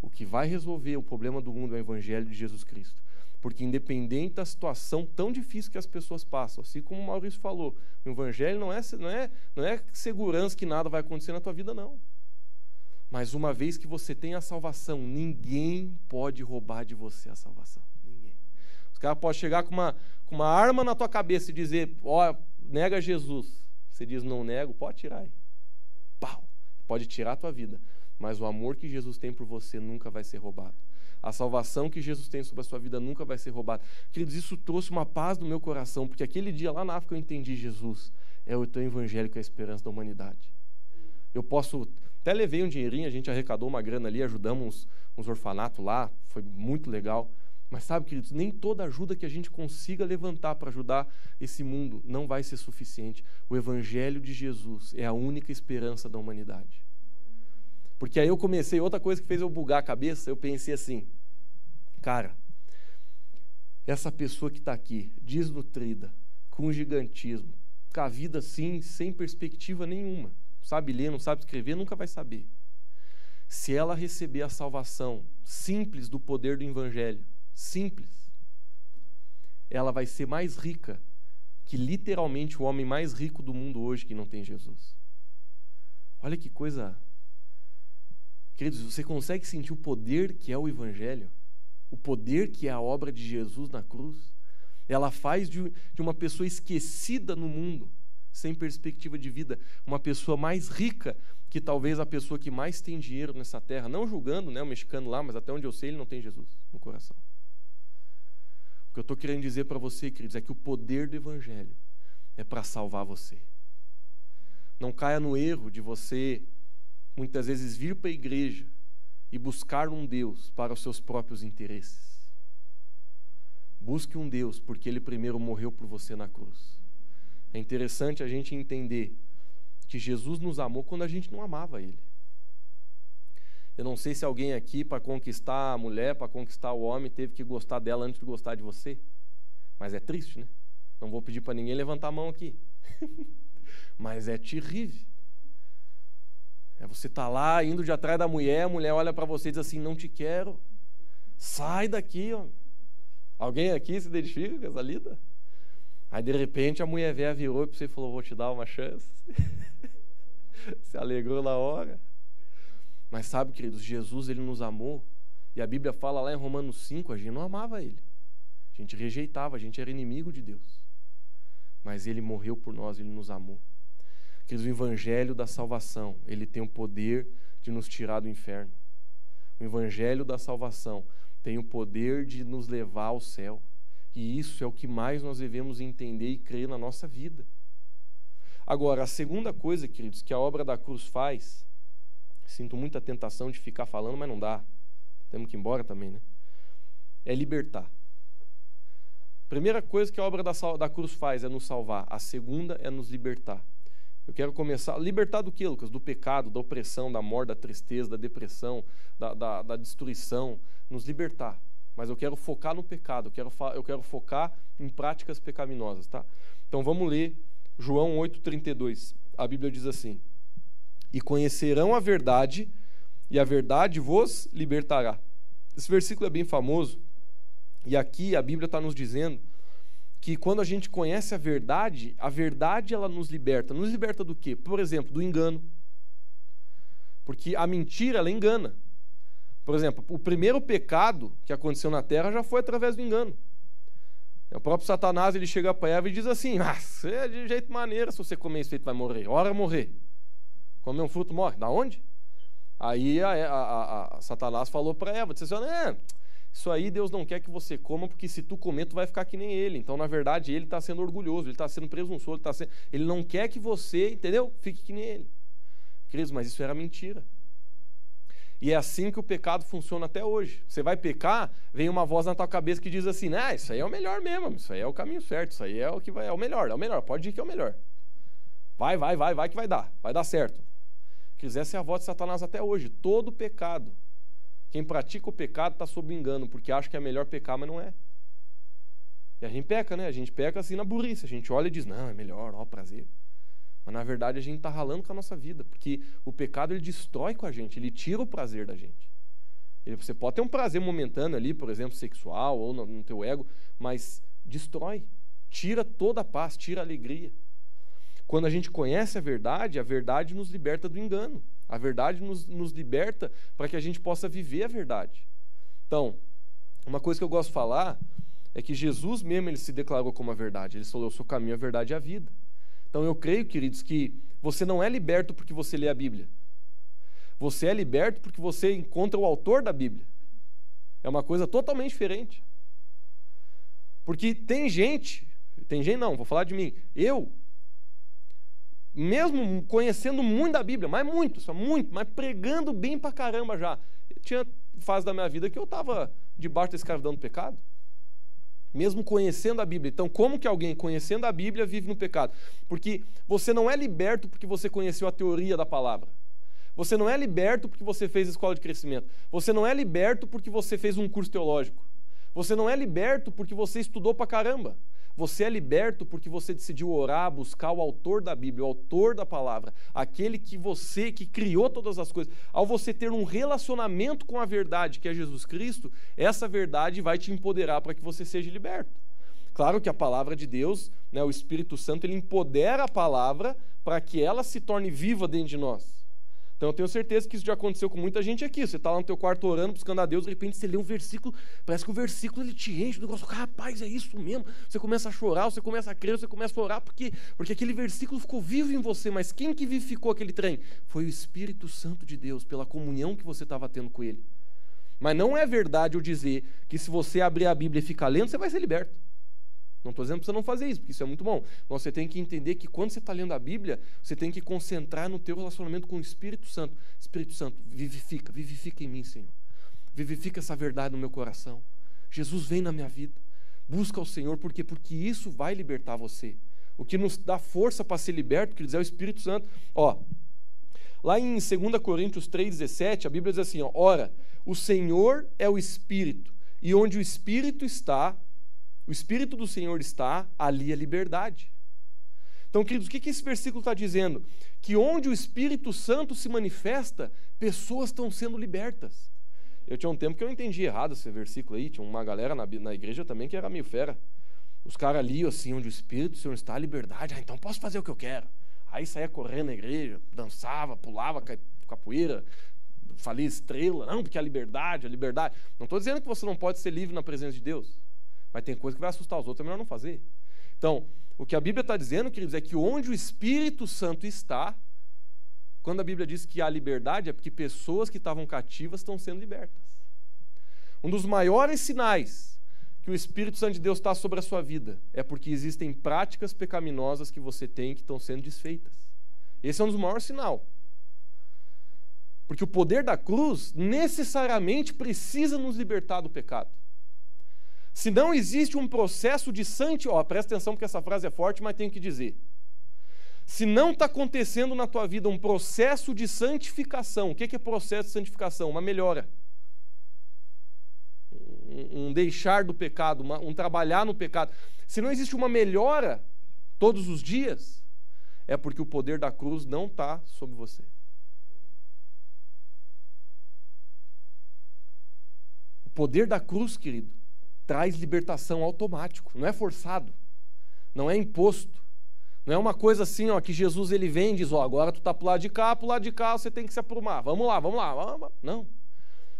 O que vai resolver o problema do mundo é o Evangelho de Jesus Cristo. Porque, independente da situação tão difícil que as pessoas passam, assim como o Maurício falou, o Evangelho não é, não é, não é segurança que nada vai acontecer na tua vida, não. Mas uma vez que você tem a salvação, ninguém pode roubar de você a salvação. Ninguém. Os caras podem chegar com uma, com uma arma na tua cabeça e dizer: Ó, oh, nega Jesus. Você diz: Não nego, pode tirar aí. Pau. Pode tirar a tua vida. Mas o amor que Jesus tem por você nunca vai ser roubado. A salvação que Jesus tem sobre a sua vida nunca vai ser roubada. Queridos, isso trouxe uma paz no meu coração, porque aquele dia lá na África eu entendi: Jesus é o teu evangelho que é a esperança da humanidade. Eu posso até levei um dinheirinho, a gente arrecadou uma grana ali, ajudamos uns, uns orfanatos lá, foi muito legal. Mas sabe, queridos, nem toda ajuda que a gente consiga levantar para ajudar esse mundo não vai ser suficiente. O Evangelho de Jesus é a única esperança da humanidade. Porque aí eu comecei, outra coisa que fez eu bugar a cabeça, eu pensei assim, cara, essa pessoa que está aqui, desnutrida, com gigantismo, com a vida assim, sem perspectiva nenhuma sabe ler, não sabe escrever, nunca vai saber. Se ela receber a salvação simples do poder do Evangelho, simples, ela vai ser mais rica que literalmente o homem mais rico do mundo hoje que não tem Jesus. Olha que coisa. Queridos, você consegue sentir o poder que é o Evangelho? O poder que é a obra de Jesus na cruz? Ela faz de, de uma pessoa esquecida no mundo, sem perspectiva de vida, uma pessoa mais rica que talvez a pessoa que mais tem dinheiro nessa terra, não julgando né, o mexicano lá, mas até onde eu sei, ele não tem Jesus no coração. O que eu estou querendo dizer para você, queridos, é que o poder do Evangelho é para salvar você. Não caia no erro de você, muitas vezes, vir para a igreja e buscar um Deus para os seus próprios interesses. Busque um Deus porque ele primeiro morreu por você na cruz. É interessante a gente entender que Jesus nos amou quando a gente não amava ele. Eu não sei se alguém aqui, para conquistar a mulher, para conquistar o homem, teve que gostar dela antes de gostar de você. Mas é triste, né? Não vou pedir para ninguém levantar a mão aqui. Mas é terrível. É você tá lá indo de atrás da mulher, a mulher olha para você e diz assim: "Não te quero. Sai daqui, ó. Alguém aqui se identifica com essa lida? Aí de repente a mulher velha virou para você e falou: "Vou te dar uma chance". se alegrou na hora. Mas sabe, queridos, Jesus ele nos amou. E a Bíblia fala lá em Romanos 5, a gente não amava ele. A gente rejeitava, a gente era inimigo de Deus. Mas ele morreu por nós, ele nos amou. Queridos, o evangelho da salvação, ele tem o poder de nos tirar do inferno. O evangelho da salvação tem o poder de nos levar ao céu. E isso é o que mais nós devemos entender e crer na nossa vida. Agora, a segunda coisa, queridos, que a obra da cruz faz, sinto muita tentação de ficar falando, mas não dá. Temos que ir embora também, né? É libertar. Primeira coisa que a obra da, da cruz faz é nos salvar. A segunda é nos libertar. Eu quero começar. Libertar do que, Lucas? Do pecado, da opressão, da morte, da tristeza, da depressão, da, da, da destruição. Nos libertar. Mas eu quero focar no pecado, eu quero, eu quero focar em práticas pecaminosas, tá? Então vamos ler João 8,32. A Bíblia diz assim: E conhecerão a verdade, e a verdade vos libertará. Esse versículo é bem famoso, e aqui a Bíblia está nos dizendo que quando a gente conhece a verdade, a verdade ela nos liberta. Nos liberta do quê? Por exemplo, do engano. Porque a mentira ela engana. Por exemplo, o primeiro pecado que aconteceu na terra já foi através do engano. O próprio Satanás ele chega para Eva e diz assim: ah, é de jeito maneiro, se você comer isso feito vai morrer. Hora morrer. Comer um fruto morre. Da onde? Aí a, a, a Satanás falou para Eva: disse assim, é, isso aí Deus não quer que você coma, porque se tu comer, tu vai ficar que nem ele. Então, na verdade, ele está sendo orgulhoso, ele está sendo presunçoso, ele, tá sendo... ele não quer que você, entendeu? Fique que nem ele. Queridos, mas isso era mentira. E é assim que o pecado funciona até hoje. Você vai pecar, vem uma voz na tua cabeça que diz assim: "Ah, isso aí é o melhor mesmo, isso aí é o caminho certo, isso aí é o que vai, é o melhor, é o melhor, pode ir que é o melhor. Vai, vai, vai, vai que vai dar, vai dar certo." Quisesse a voz de Satanás até hoje. Todo pecado quem pratica o pecado está sob engano, porque acha que é melhor pecar, mas não é. E a gente peca, né? A gente peca assim na burrice. A gente olha e diz, não, é melhor, ó, prazer. Mas na verdade a gente está ralando com a nossa vida, porque o pecado ele destrói com a gente, ele tira o prazer da gente. Ele, você pode ter um prazer momentâneo ali, por exemplo, sexual ou no, no teu ego, mas destrói, tira toda a paz, tira a alegria. Quando a gente conhece a verdade, a verdade nos liberta do engano. A verdade nos, nos liberta para que a gente possa viver a verdade. Então, uma coisa que eu gosto de falar é que Jesus mesmo ele se declarou como a verdade. Ele falou: Eu sou o caminho, a verdade e a vida. Então eu creio, queridos, que você não é liberto porque você lê a Bíblia. Você é liberto porque você encontra o autor da Bíblia. É uma coisa totalmente diferente. Porque tem gente, tem gente não, vou falar de mim. Eu mesmo conhecendo muito da Bíblia, mas muito, só muito, mas pregando bem pra caramba já. Tinha fase da minha vida que eu estava debaixo da escravidão do pecado. Mesmo conhecendo a Bíblia. Então, como que alguém conhecendo a Bíblia vive no pecado? Porque você não é liberto porque você conheceu a teoria da palavra. Você não é liberto porque você fez escola de crescimento. Você não é liberto porque você fez um curso teológico. Você não é liberto porque você estudou pra caramba. Você é liberto porque você decidiu orar, buscar o autor da Bíblia, o autor da palavra, aquele que você, que criou todas as coisas. Ao você ter um relacionamento com a verdade, que é Jesus Cristo, essa verdade vai te empoderar para que você seja liberto. Claro que a palavra de Deus, né, o Espírito Santo, ele empodera a palavra para que ela se torne viva dentro de nós. Então eu tenho certeza que isso já aconteceu com muita gente aqui. Você está lá no teu quarto orando, buscando a Deus, de repente você lê um versículo, parece que o versículo ele te enche, o negócio, rapaz, é isso mesmo. Você começa a chorar, você começa a crer, você começa a orar, porque, porque aquele versículo ficou vivo em você. Mas quem que vivificou aquele trem? Foi o Espírito Santo de Deus, pela comunhão que você estava tendo com Ele. Mas não é verdade eu dizer que se você abrir a Bíblia e ficar lendo, você vai ser liberto. Não estou dizendo para você não fazer isso, porque isso é muito bom. Mas você tem que entender que quando você está lendo a Bíblia, você tem que concentrar no teu relacionamento com o Espírito Santo. Espírito Santo, vivifica, vivifica em mim, Senhor. Vivifica essa verdade no meu coração. Jesus vem na minha vida. Busca o Senhor, por quê? Porque isso vai libertar você. O que nos dá força para ser liberto, quer dizer, é o Espírito Santo. Ó, lá em 2 Coríntios 3,17, a Bíblia diz assim: ó, ora, o Senhor é o Espírito, e onde o Espírito está, o Espírito do Senhor está, ali a liberdade. Então, queridos, o que, que esse versículo está dizendo? Que onde o Espírito Santo se manifesta, pessoas estão sendo libertas. Eu tinha um tempo que eu entendi errado esse versículo aí, tinha uma galera na, na igreja também que era meio fera. Os caras liam assim, onde o Espírito do Senhor está, a liberdade. Ah, então posso fazer o que eu quero. Aí saía correndo na igreja, dançava, pulava capoeira, falia estrela. Não, porque a liberdade, a liberdade. Não estou dizendo que você não pode ser livre na presença de Deus. Mas tem coisa que vai assustar os outros, é melhor não fazer. Então, o que a Bíblia está dizendo, queridos, é que onde o Espírito Santo está, quando a Bíblia diz que há liberdade, é porque pessoas que estavam cativas estão sendo libertas. Um dos maiores sinais que o Espírito Santo de Deus está sobre a sua vida é porque existem práticas pecaminosas que você tem que estão sendo desfeitas. Esse é um dos maiores sinais. Porque o poder da cruz necessariamente precisa nos libertar do pecado. Se não existe um processo de santificação, presta atenção porque essa frase é forte, mas tenho que dizer. Se não está acontecendo na tua vida um processo de santificação, o que é processo de santificação? Uma melhora. Um, deixar do pecado, um trabalhar no pecado. Se não existe uma melhora todos os dias, é porque o poder da cruz não está sobre você. O poder da cruz, querido, traz libertação automático, não é forçado, não é imposto. Não é uma coisa assim, ó, que Jesus ele vem e diz, ó, agora tu tá pro lado de cá, pro lado de cá, você tem que se aprumar. Vamos lá, vamos lá, vamos. Não.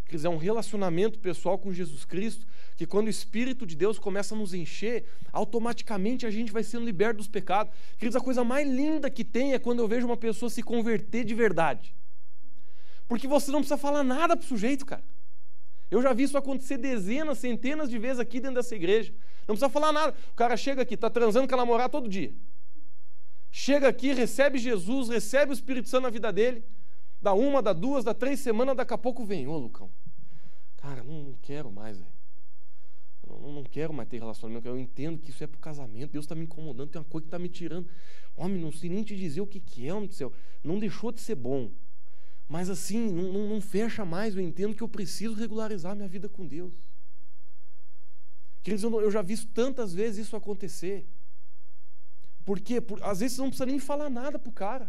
Quer dizer, é um relacionamento pessoal com Jesus Cristo, que quando o Espírito de Deus começa a nos encher, automaticamente a gente vai sendo liberto dos pecados. Queridos, a coisa mais linda que tem é quando eu vejo uma pessoa se converter de verdade. Porque você não precisa falar nada pro sujeito, cara. Eu já vi isso acontecer dezenas, centenas de vezes aqui dentro dessa igreja. Não precisa falar nada. O cara chega aqui, está transando com a namorada todo dia. Chega aqui, recebe Jesus, recebe o Espírito Santo na vida dele. Dá uma, dá duas, dá três semanas, daqui a pouco vem. Ô, Lucão, cara, não, não quero mais, velho. Não, não, quero mais ter relacionamento. Eu entendo que isso é para o casamento. Deus está me incomodando, tem uma coisa que está me tirando. Homem, não sei nem te dizer o que, que é, homem do céu. Não deixou de ser bom. Mas assim, não, não, não fecha mais. Eu entendo que eu preciso regularizar minha vida com Deus. Queridos, eu, eu já vi tantas vezes isso acontecer. Por quê? Por, às vezes você não precisa nem falar nada para o cara.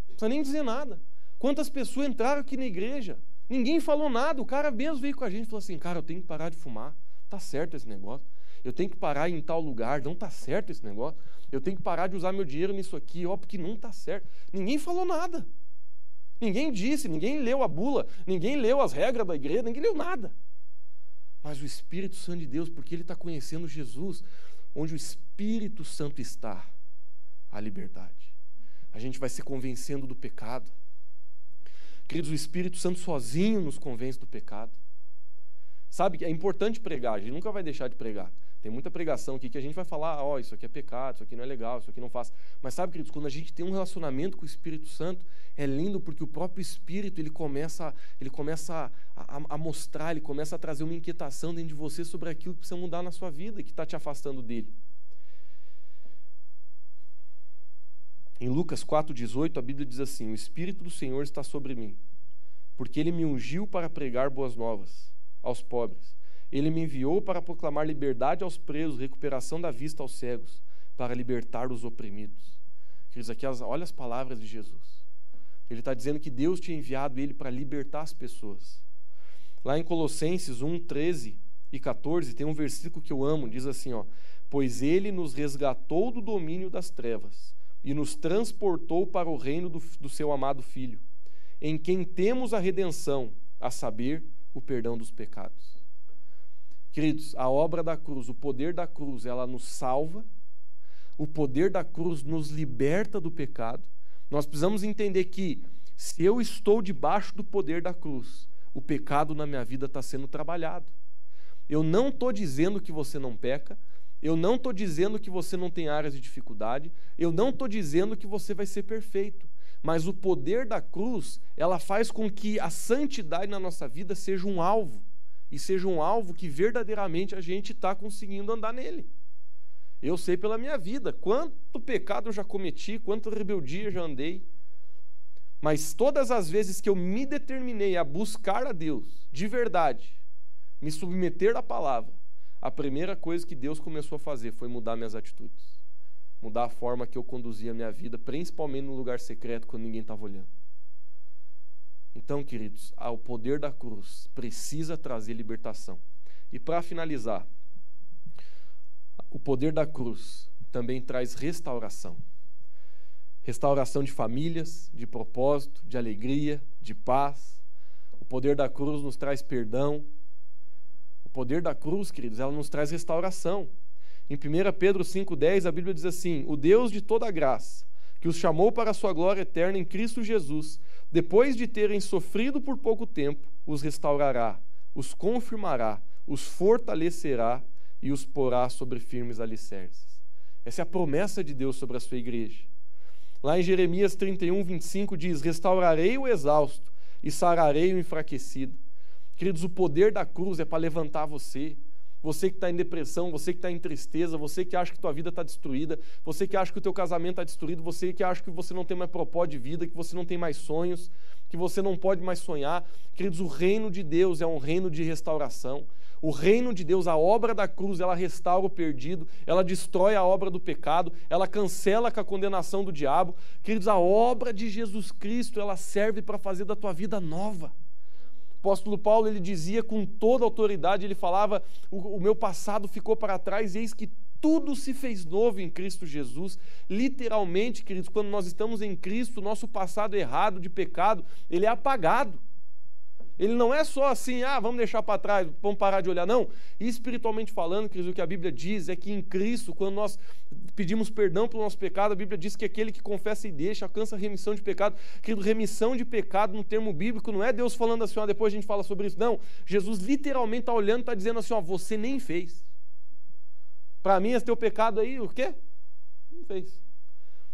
Não precisa nem dizer nada. Quantas pessoas entraram aqui na igreja? Ninguém falou nada. O cara mesmo veio com a gente e falou assim: Cara, eu tenho que parar de fumar. Tá certo esse negócio. Eu tenho que parar em tal lugar. Não tá certo esse negócio. Eu tenho que parar de usar meu dinheiro nisso aqui. Ó, porque não tá certo. Ninguém falou nada. Ninguém disse, ninguém leu a bula, ninguém leu as regras da igreja, ninguém leu nada. Mas o Espírito Santo de Deus, porque ele está conhecendo Jesus, onde o Espírito Santo está, a liberdade. A gente vai se convencendo do pecado. Queridos, o Espírito Santo sozinho nos convence do pecado. Sabe que é importante pregar, a gente nunca vai deixar de pregar. Tem muita pregação aqui que a gente vai falar, ó, oh, isso aqui é pecado, isso aqui não é legal, isso aqui não faz. Mas sabe, queridos, quando a gente tem um relacionamento com o Espírito Santo, é lindo porque o próprio Espírito ele começa, ele começa a, a, a mostrar, ele começa a trazer uma inquietação dentro de você sobre aquilo que precisa mudar na sua vida e que está te afastando dele. Em Lucas 4,18, a Bíblia diz assim: O Espírito do Senhor está sobre mim, porque ele me ungiu para pregar boas novas aos pobres ele me enviou para proclamar liberdade aos presos, recuperação da vista aos cegos, para libertar os oprimidos. Queridos, aqui olha as palavras de Jesus. Ele está dizendo que Deus tinha enviado ele para libertar as pessoas. Lá em Colossenses 1, 13 e 14, tem um versículo que eu amo, diz assim: ó, Pois ele nos resgatou do domínio das trevas, e nos transportou para o reino do, do seu amado Filho, em quem temos a redenção, a saber, o perdão dos pecados. Queridos, a obra da cruz, o poder da cruz, ela nos salva, o poder da cruz nos liberta do pecado. Nós precisamos entender que se eu estou debaixo do poder da cruz, o pecado na minha vida está sendo trabalhado. Eu não estou dizendo que você não peca, eu não estou dizendo que você não tem áreas de dificuldade, eu não estou dizendo que você vai ser perfeito, mas o poder da cruz, ela faz com que a santidade na nossa vida seja um alvo, e seja um alvo que verdadeiramente a gente está conseguindo andar nele. Eu sei pela minha vida quanto pecado eu já cometi, quanto rebeldia já andei, mas todas as vezes que eu me determinei a buscar a Deus de verdade, me submeter à palavra, a primeira coisa que Deus começou a fazer foi mudar minhas atitudes. Mudar a forma que eu conduzia a minha vida, principalmente no lugar secreto quando ninguém estava olhando. Então, queridos, o poder da cruz precisa trazer libertação. E para finalizar, o poder da cruz também traz restauração. Restauração de famílias, de propósito, de alegria, de paz. O poder da cruz nos traz perdão, poder da cruz, queridos, ela nos traz restauração. Em 1 Pedro 5,10, a Bíblia diz assim: O Deus de toda graça, que os chamou para a sua glória eterna em Cristo Jesus, depois de terem sofrido por pouco tempo, os restaurará, os confirmará, os fortalecerá e os porá sobre firmes alicerces. Essa é a promessa de Deus sobre a sua igreja. Lá em Jeremias 31, 25 diz: Restaurarei o exausto e sararei o enfraquecido Queridos, o poder da cruz é para levantar você. Você que está em depressão, você que está em tristeza, você que acha que tua vida está destruída, você que acha que o teu casamento está destruído, você que acha que você não tem mais propósito de vida, que você não tem mais sonhos, que você não pode mais sonhar. Queridos, o reino de Deus é um reino de restauração. O reino de Deus, a obra da cruz, ela restaura o perdido, ela destrói a obra do pecado, ela cancela com a condenação do diabo. Queridos, a obra de Jesus Cristo, ela serve para fazer da tua vida nova apóstolo Paulo ele dizia com toda autoridade, ele falava: o, o meu passado ficou para trás, eis que tudo se fez novo em Cristo Jesus. Literalmente, queridos, quando nós estamos em Cristo, nosso passado errado de pecado, ele é apagado. Ele não é só assim, ah, vamos deixar para trás, vamos parar de olhar. Não. Espiritualmente falando, queridos, o que a Bíblia diz é que em Cristo, quando nós pedimos perdão pelo nosso pecado, a Bíblia diz que aquele que confessa e deixa alcança remissão de pecado. Querido, remissão de pecado no termo bíblico não é Deus falando assim, ó, depois a gente fala sobre isso. Não. Jesus literalmente está olhando e está dizendo assim, ó, você nem fez. Para mim, esse teu pecado aí, o quê? Não fez.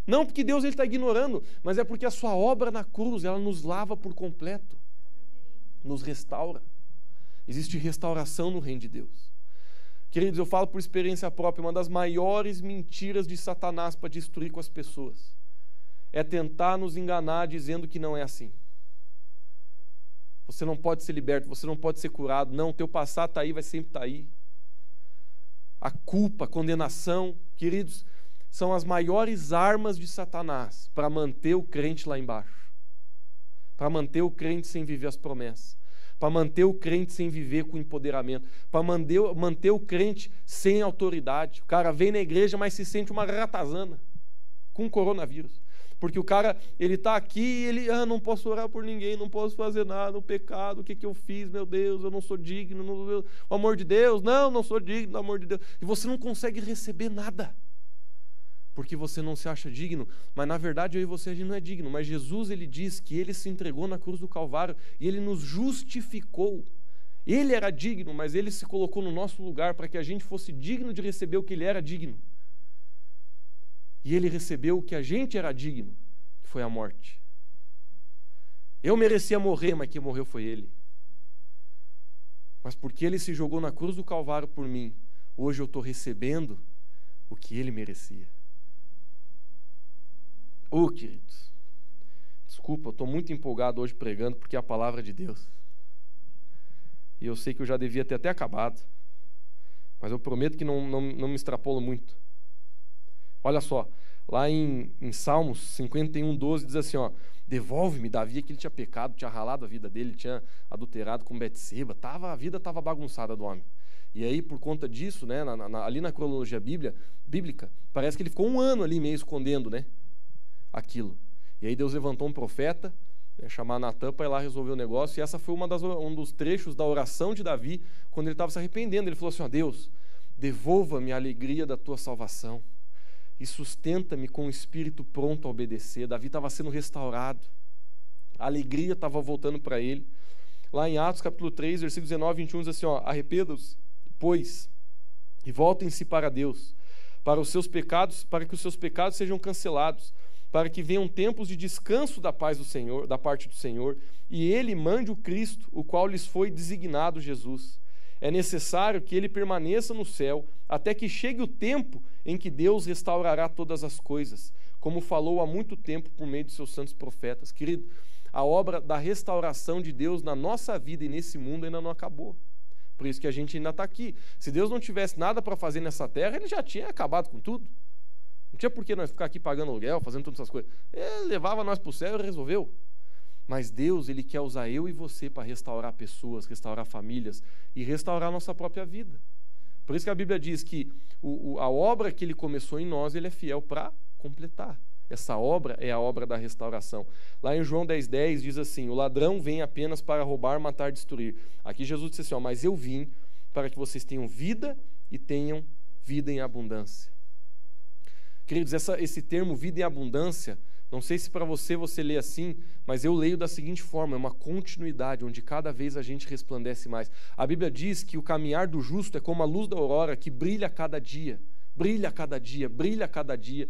Não porque Deus está ignorando, mas é porque a sua obra na cruz, ela nos lava por completo nos restaura. Existe restauração no reino de Deus. Queridos, eu falo por experiência própria, uma das maiores mentiras de Satanás para destruir com as pessoas é tentar nos enganar dizendo que não é assim. Você não pode ser liberto, você não pode ser curado. Não, teu passado está aí, vai sempre estar tá aí. A culpa, a condenação, queridos, são as maiores armas de Satanás para manter o crente lá embaixo para manter o crente sem viver as promessas, para manter o crente sem viver com empoderamento, para manter, manter o crente sem autoridade. O cara vem na igreja, mas se sente uma ratazana com coronavírus. Porque o cara, ele está aqui e ele, ah, não posso orar por ninguém, não posso fazer nada, o pecado, o que, que eu fiz, meu Deus, eu não sou digno, não, o amor de Deus, não, não sou digno do amor de Deus. E você não consegue receber nada porque você não se acha digno, mas na verdade eu e você a gente não é digno, mas Jesus ele diz que ele se entregou na cruz do Calvário e ele nos justificou. Ele era digno, mas ele se colocou no nosso lugar para que a gente fosse digno de receber o que ele era digno. E ele recebeu o que a gente era digno, que foi a morte. Eu merecia morrer, mas quem morreu foi ele. Mas porque ele se jogou na cruz do Calvário por mim, hoje eu estou recebendo o que ele merecia. Oh, queridos, desculpa, eu estou muito empolgado hoje pregando porque é a palavra de Deus. E eu sei que eu já devia ter até acabado, mas eu prometo que não, não, não me extrapolo muito. Olha só, lá em, em Salmos 51, 12 diz assim: ó, devolve-me Davi, que ele tinha pecado, tinha ralado a vida dele, tinha adulterado com Betseba, tava, a vida estava bagunçada do homem. E aí, por conta disso, né, na, na, ali na cronologia bíblia, bíblica, parece que ele ficou um ano ali meio escondendo, né? Aquilo. E aí Deus levantou um profeta, né, chamar Natan para ir lá resolver o negócio. E essa foi uma das, um dos trechos da oração de Davi, quando ele estava se arrependendo. Ele falou assim: ó, Deus, devolva-me a alegria da tua salvação e sustenta-me com o espírito pronto a obedecer. Davi estava sendo restaurado, a alegria estava voltando para ele. Lá em Atos capítulo 3, versículo 19 e 21 diz assim: ó, arrependam-se, pois, e voltem-se para Deus, para os seus pecados, para que os seus pecados sejam cancelados, para que venham tempos de descanso da paz do Senhor, da parte do Senhor, e ele mande o Cristo, o qual lhes foi designado Jesus. É necessário que ele permaneça no céu até que chegue o tempo em que Deus restaurará todas as coisas, como falou há muito tempo por meio de seus santos profetas. Querido, a obra da restauração de Deus na nossa vida e nesse mundo ainda não acabou. Por isso que a gente ainda está aqui. Se Deus não tivesse nada para fazer nessa terra, ele já tinha acabado com tudo. Não tinha por que nós ficar aqui pagando aluguel, fazendo todas essas coisas. Ele levava nós para o céu e resolveu. Mas Deus, Ele quer usar eu e você para restaurar pessoas, restaurar famílias e restaurar nossa própria vida. Por isso que a Bíblia diz que o, o, a obra que Ele começou em nós, Ele é fiel para completar. Essa obra é a obra da restauração. Lá em João 10,10 10 diz assim: O ladrão vem apenas para roubar, matar, destruir. Aqui Jesus disse assim: ó, Mas eu vim para que vocês tenham vida e tenham vida em abundância. Queridos, essa, esse termo vida em abundância não sei se para você você lê assim, mas eu leio da seguinte forma: é uma continuidade, onde cada vez a gente resplandece mais. A Bíblia diz que o caminhar do justo é como a luz da aurora que brilha a cada dia, brilha a cada dia, brilha a cada dia.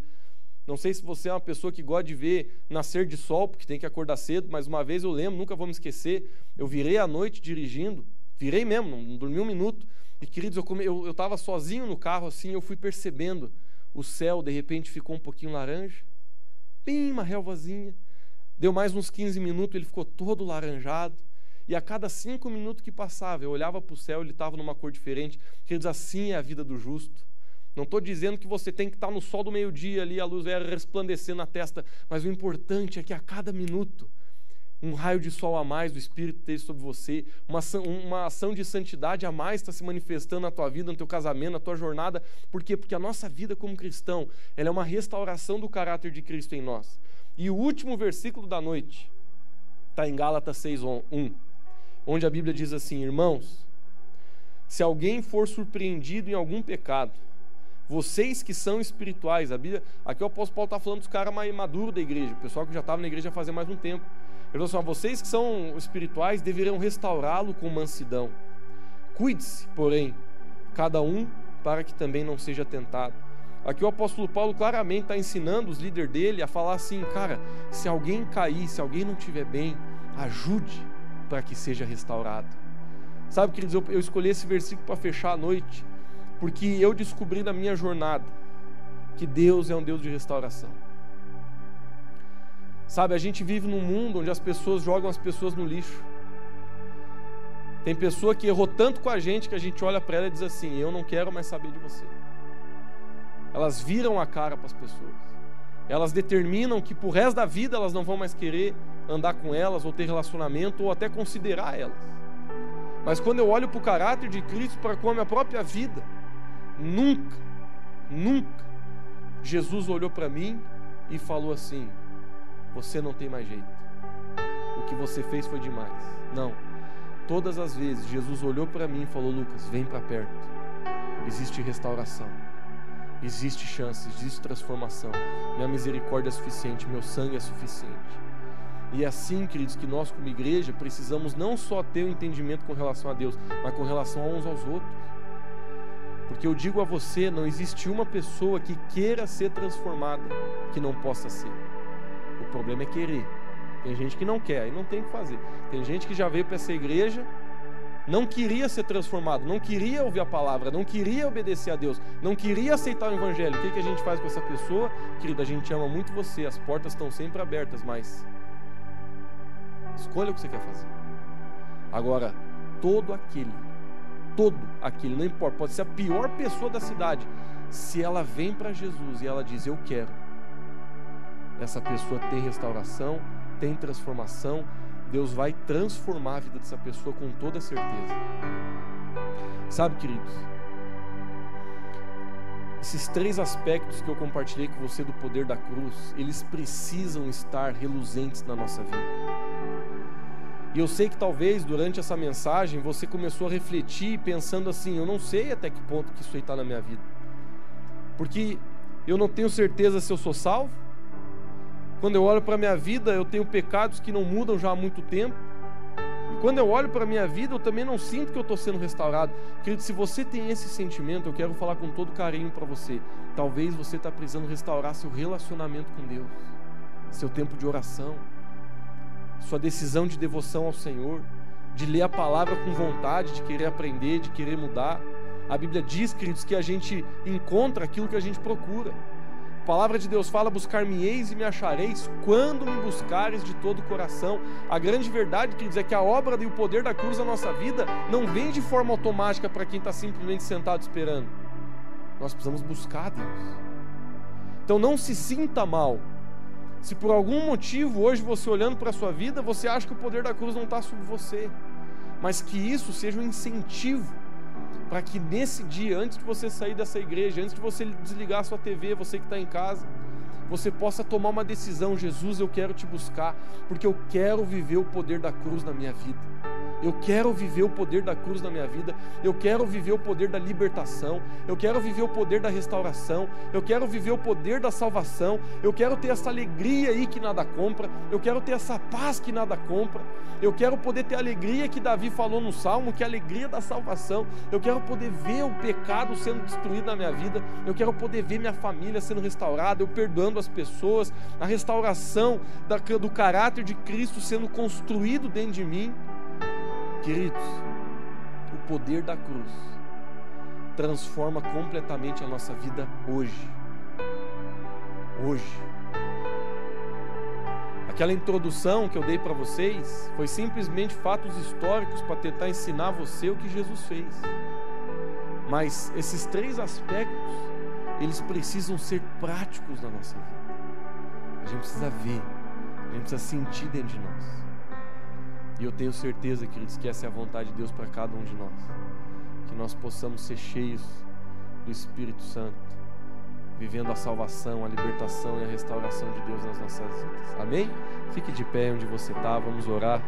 Não sei se você é uma pessoa que gosta de ver nascer de sol, porque tem que acordar cedo, mas uma vez eu lembro, nunca vou me esquecer, eu virei à noite dirigindo, virei mesmo, não, dormi um minuto, e queridos, eu estava sozinho no carro assim, eu fui percebendo o céu, de repente ficou um pouquinho laranja, bem uma relvazinha. Deu mais uns 15 minutos, ele ficou todo laranjado. E a cada cinco minutos que passava, eu olhava para o céu, ele estava numa cor diferente. Queridos, assim é a vida do justo. Não estou dizendo que você tem que estar no sol do meio-dia ali, a luz vai resplandecer na testa, mas o importante é que a cada minuto, um raio de sol a mais do Espírito esteja sobre você, uma ação, uma ação de santidade a mais está se manifestando na tua vida, no teu casamento, na tua jornada. Por quê? Porque a nossa vida como cristão, ela é uma restauração do caráter de Cristo em nós. E o último versículo da noite está em Gálatas 6:1, onde a Bíblia diz assim: Irmãos, se alguém for surpreendido em algum pecado, vocês que são espirituais, a Bíblia, aqui o apóstolo Paulo está falando dos caras mais maduros da igreja, o pessoal que já estava na igreja fazia mais um tempo. Ele falou assim: vocês que são espirituais deverão restaurá-lo com mansidão. Cuide-se, porém, cada um para que também não seja tentado. Aqui o apóstolo Paulo claramente está ensinando os líderes dele a falar assim: cara, se alguém cair, se alguém não estiver bem, ajude para que seja restaurado. Sabe, queridos, eu, eu escolhi esse versículo para fechar a noite, porque eu descobri na minha jornada que Deus é um Deus de restauração. Sabe, a gente vive num mundo onde as pessoas jogam as pessoas no lixo. Tem pessoa que errou tanto com a gente que a gente olha para ela e diz assim: Eu não quero mais saber de você. Elas viram a cara para as pessoas. Elas determinam que por resto da vida elas não vão mais querer andar com elas, ou ter relacionamento, ou até considerar elas. Mas quando eu olho para o caráter de Cristo, para com a minha própria vida, nunca, nunca, Jesus olhou para mim e falou assim: você não tem mais jeito. O que você fez foi demais. Não. Todas as vezes Jesus olhou para mim e falou: Lucas, vem para perto. Existe restauração. Existe chance, existe transformação. Minha misericórdia é suficiente, meu sangue é suficiente. E é assim, queridos, que nós, como igreja, precisamos não só ter o um entendimento com relação a Deus, mas com relação uns aos outros. Porque eu digo a você: não existe uma pessoa que queira ser transformada que não possa ser. O problema é querer. Tem gente que não quer, aí não tem o que fazer. Tem gente que já veio para essa igreja, não queria ser transformado, não queria ouvir a palavra, não queria obedecer a Deus, não queria aceitar o evangelho. O que, que a gente faz com essa pessoa? Querida, a gente ama muito você, as portas estão sempre abertas, mas escolha o que você quer fazer. Agora, todo aquele, todo aquele, não importa, pode ser a pior pessoa da cidade, se ela vem para Jesus e ela diz: Eu quero essa pessoa tem restauração, tem transformação. Deus vai transformar a vida dessa pessoa com toda certeza. Sabe, queridos? esses três aspectos que eu compartilhei com você do poder da cruz, eles precisam estar reluzentes na nossa vida. E eu sei que talvez durante essa mensagem você começou a refletir pensando assim: eu não sei até que ponto que isso aí está na minha vida. Porque eu não tenho certeza se eu sou salvo. Quando eu olho para a minha vida, eu tenho pecados que não mudam já há muito tempo. E quando eu olho para a minha vida, eu também não sinto que eu estou sendo restaurado. Querido, se você tem esse sentimento, eu quero falar com todo carinho para você. Talvez você está precisando restaurar seu relacionamento com Deus, seu tempo de oração, sua decisão de devoção ao Senhor, de ler a palavra com vontade, de querer aprender, de querer mudar. A Bíblia diz, queridos, que a gente encontra aquilo que a gente procura. Palavra de Deus fala: buscar-me-eis e me achareis quando me buscares de todo o coração. A grande verdade, queridos, é que a obra e o poder da cruz na nossa vida não vem de forma automática para quem está simplesmente sentado esperando. Nós precisamos buscar Deus. Então não se sinta mal. Se por algum motivo hoje você olhando para a sua vida, você acha que o poder da cruz não está sobre você, mas que isso seja um incentivo para que nesse dia, antes de você sair dessa igreja, antes de você desligar a sua TV, você que está em casa, você possa tomar uma decisão: Jesus, eu quero te buscar, porque eu quero viver o poder da cruz na minha vida. Eu quero viver o poder da cruz na minha vida. Eu quero viver o poder da libertação. Eu quero viver o poder da restauração. Eu quero viver o poder da salvação. Eu quero ter essa alegria aí que nada compra. Eu quero ter essa paz que nada compra. Eu quero poder ter a alegria que Davi falou no salmo, que é a alegria da salvação. Eu quero poder ver o pecado sendo destruído na minha vida. Eu quero poder ver minha família sendo restaurada, eu perdoando as pessoas, a restauração do caráter de Cristo sendo construído dentro de mim. Queridos, o poder da cruz transforma completamente a nossa vida hoje. Hoje. Aquela introdução que eu dei para vocês foi simplesmente fatos históricos para tentar ensinar você o que Jesus fez. Mas esses três aspectos, eles precisam ser práticos na nossa vida. A gente precisa ver, a gente precisa sentir dentro de nós. E eu tenho certeza, que Ele esquece é a vontade de Deus para cada um de nós. Que nós possamos ser cheios do Espírito Santo, vivendo a salvação, a libertação e a restauração de Deus nas nossas vidas. Amém? Fique de pé onde você está, vamos orar.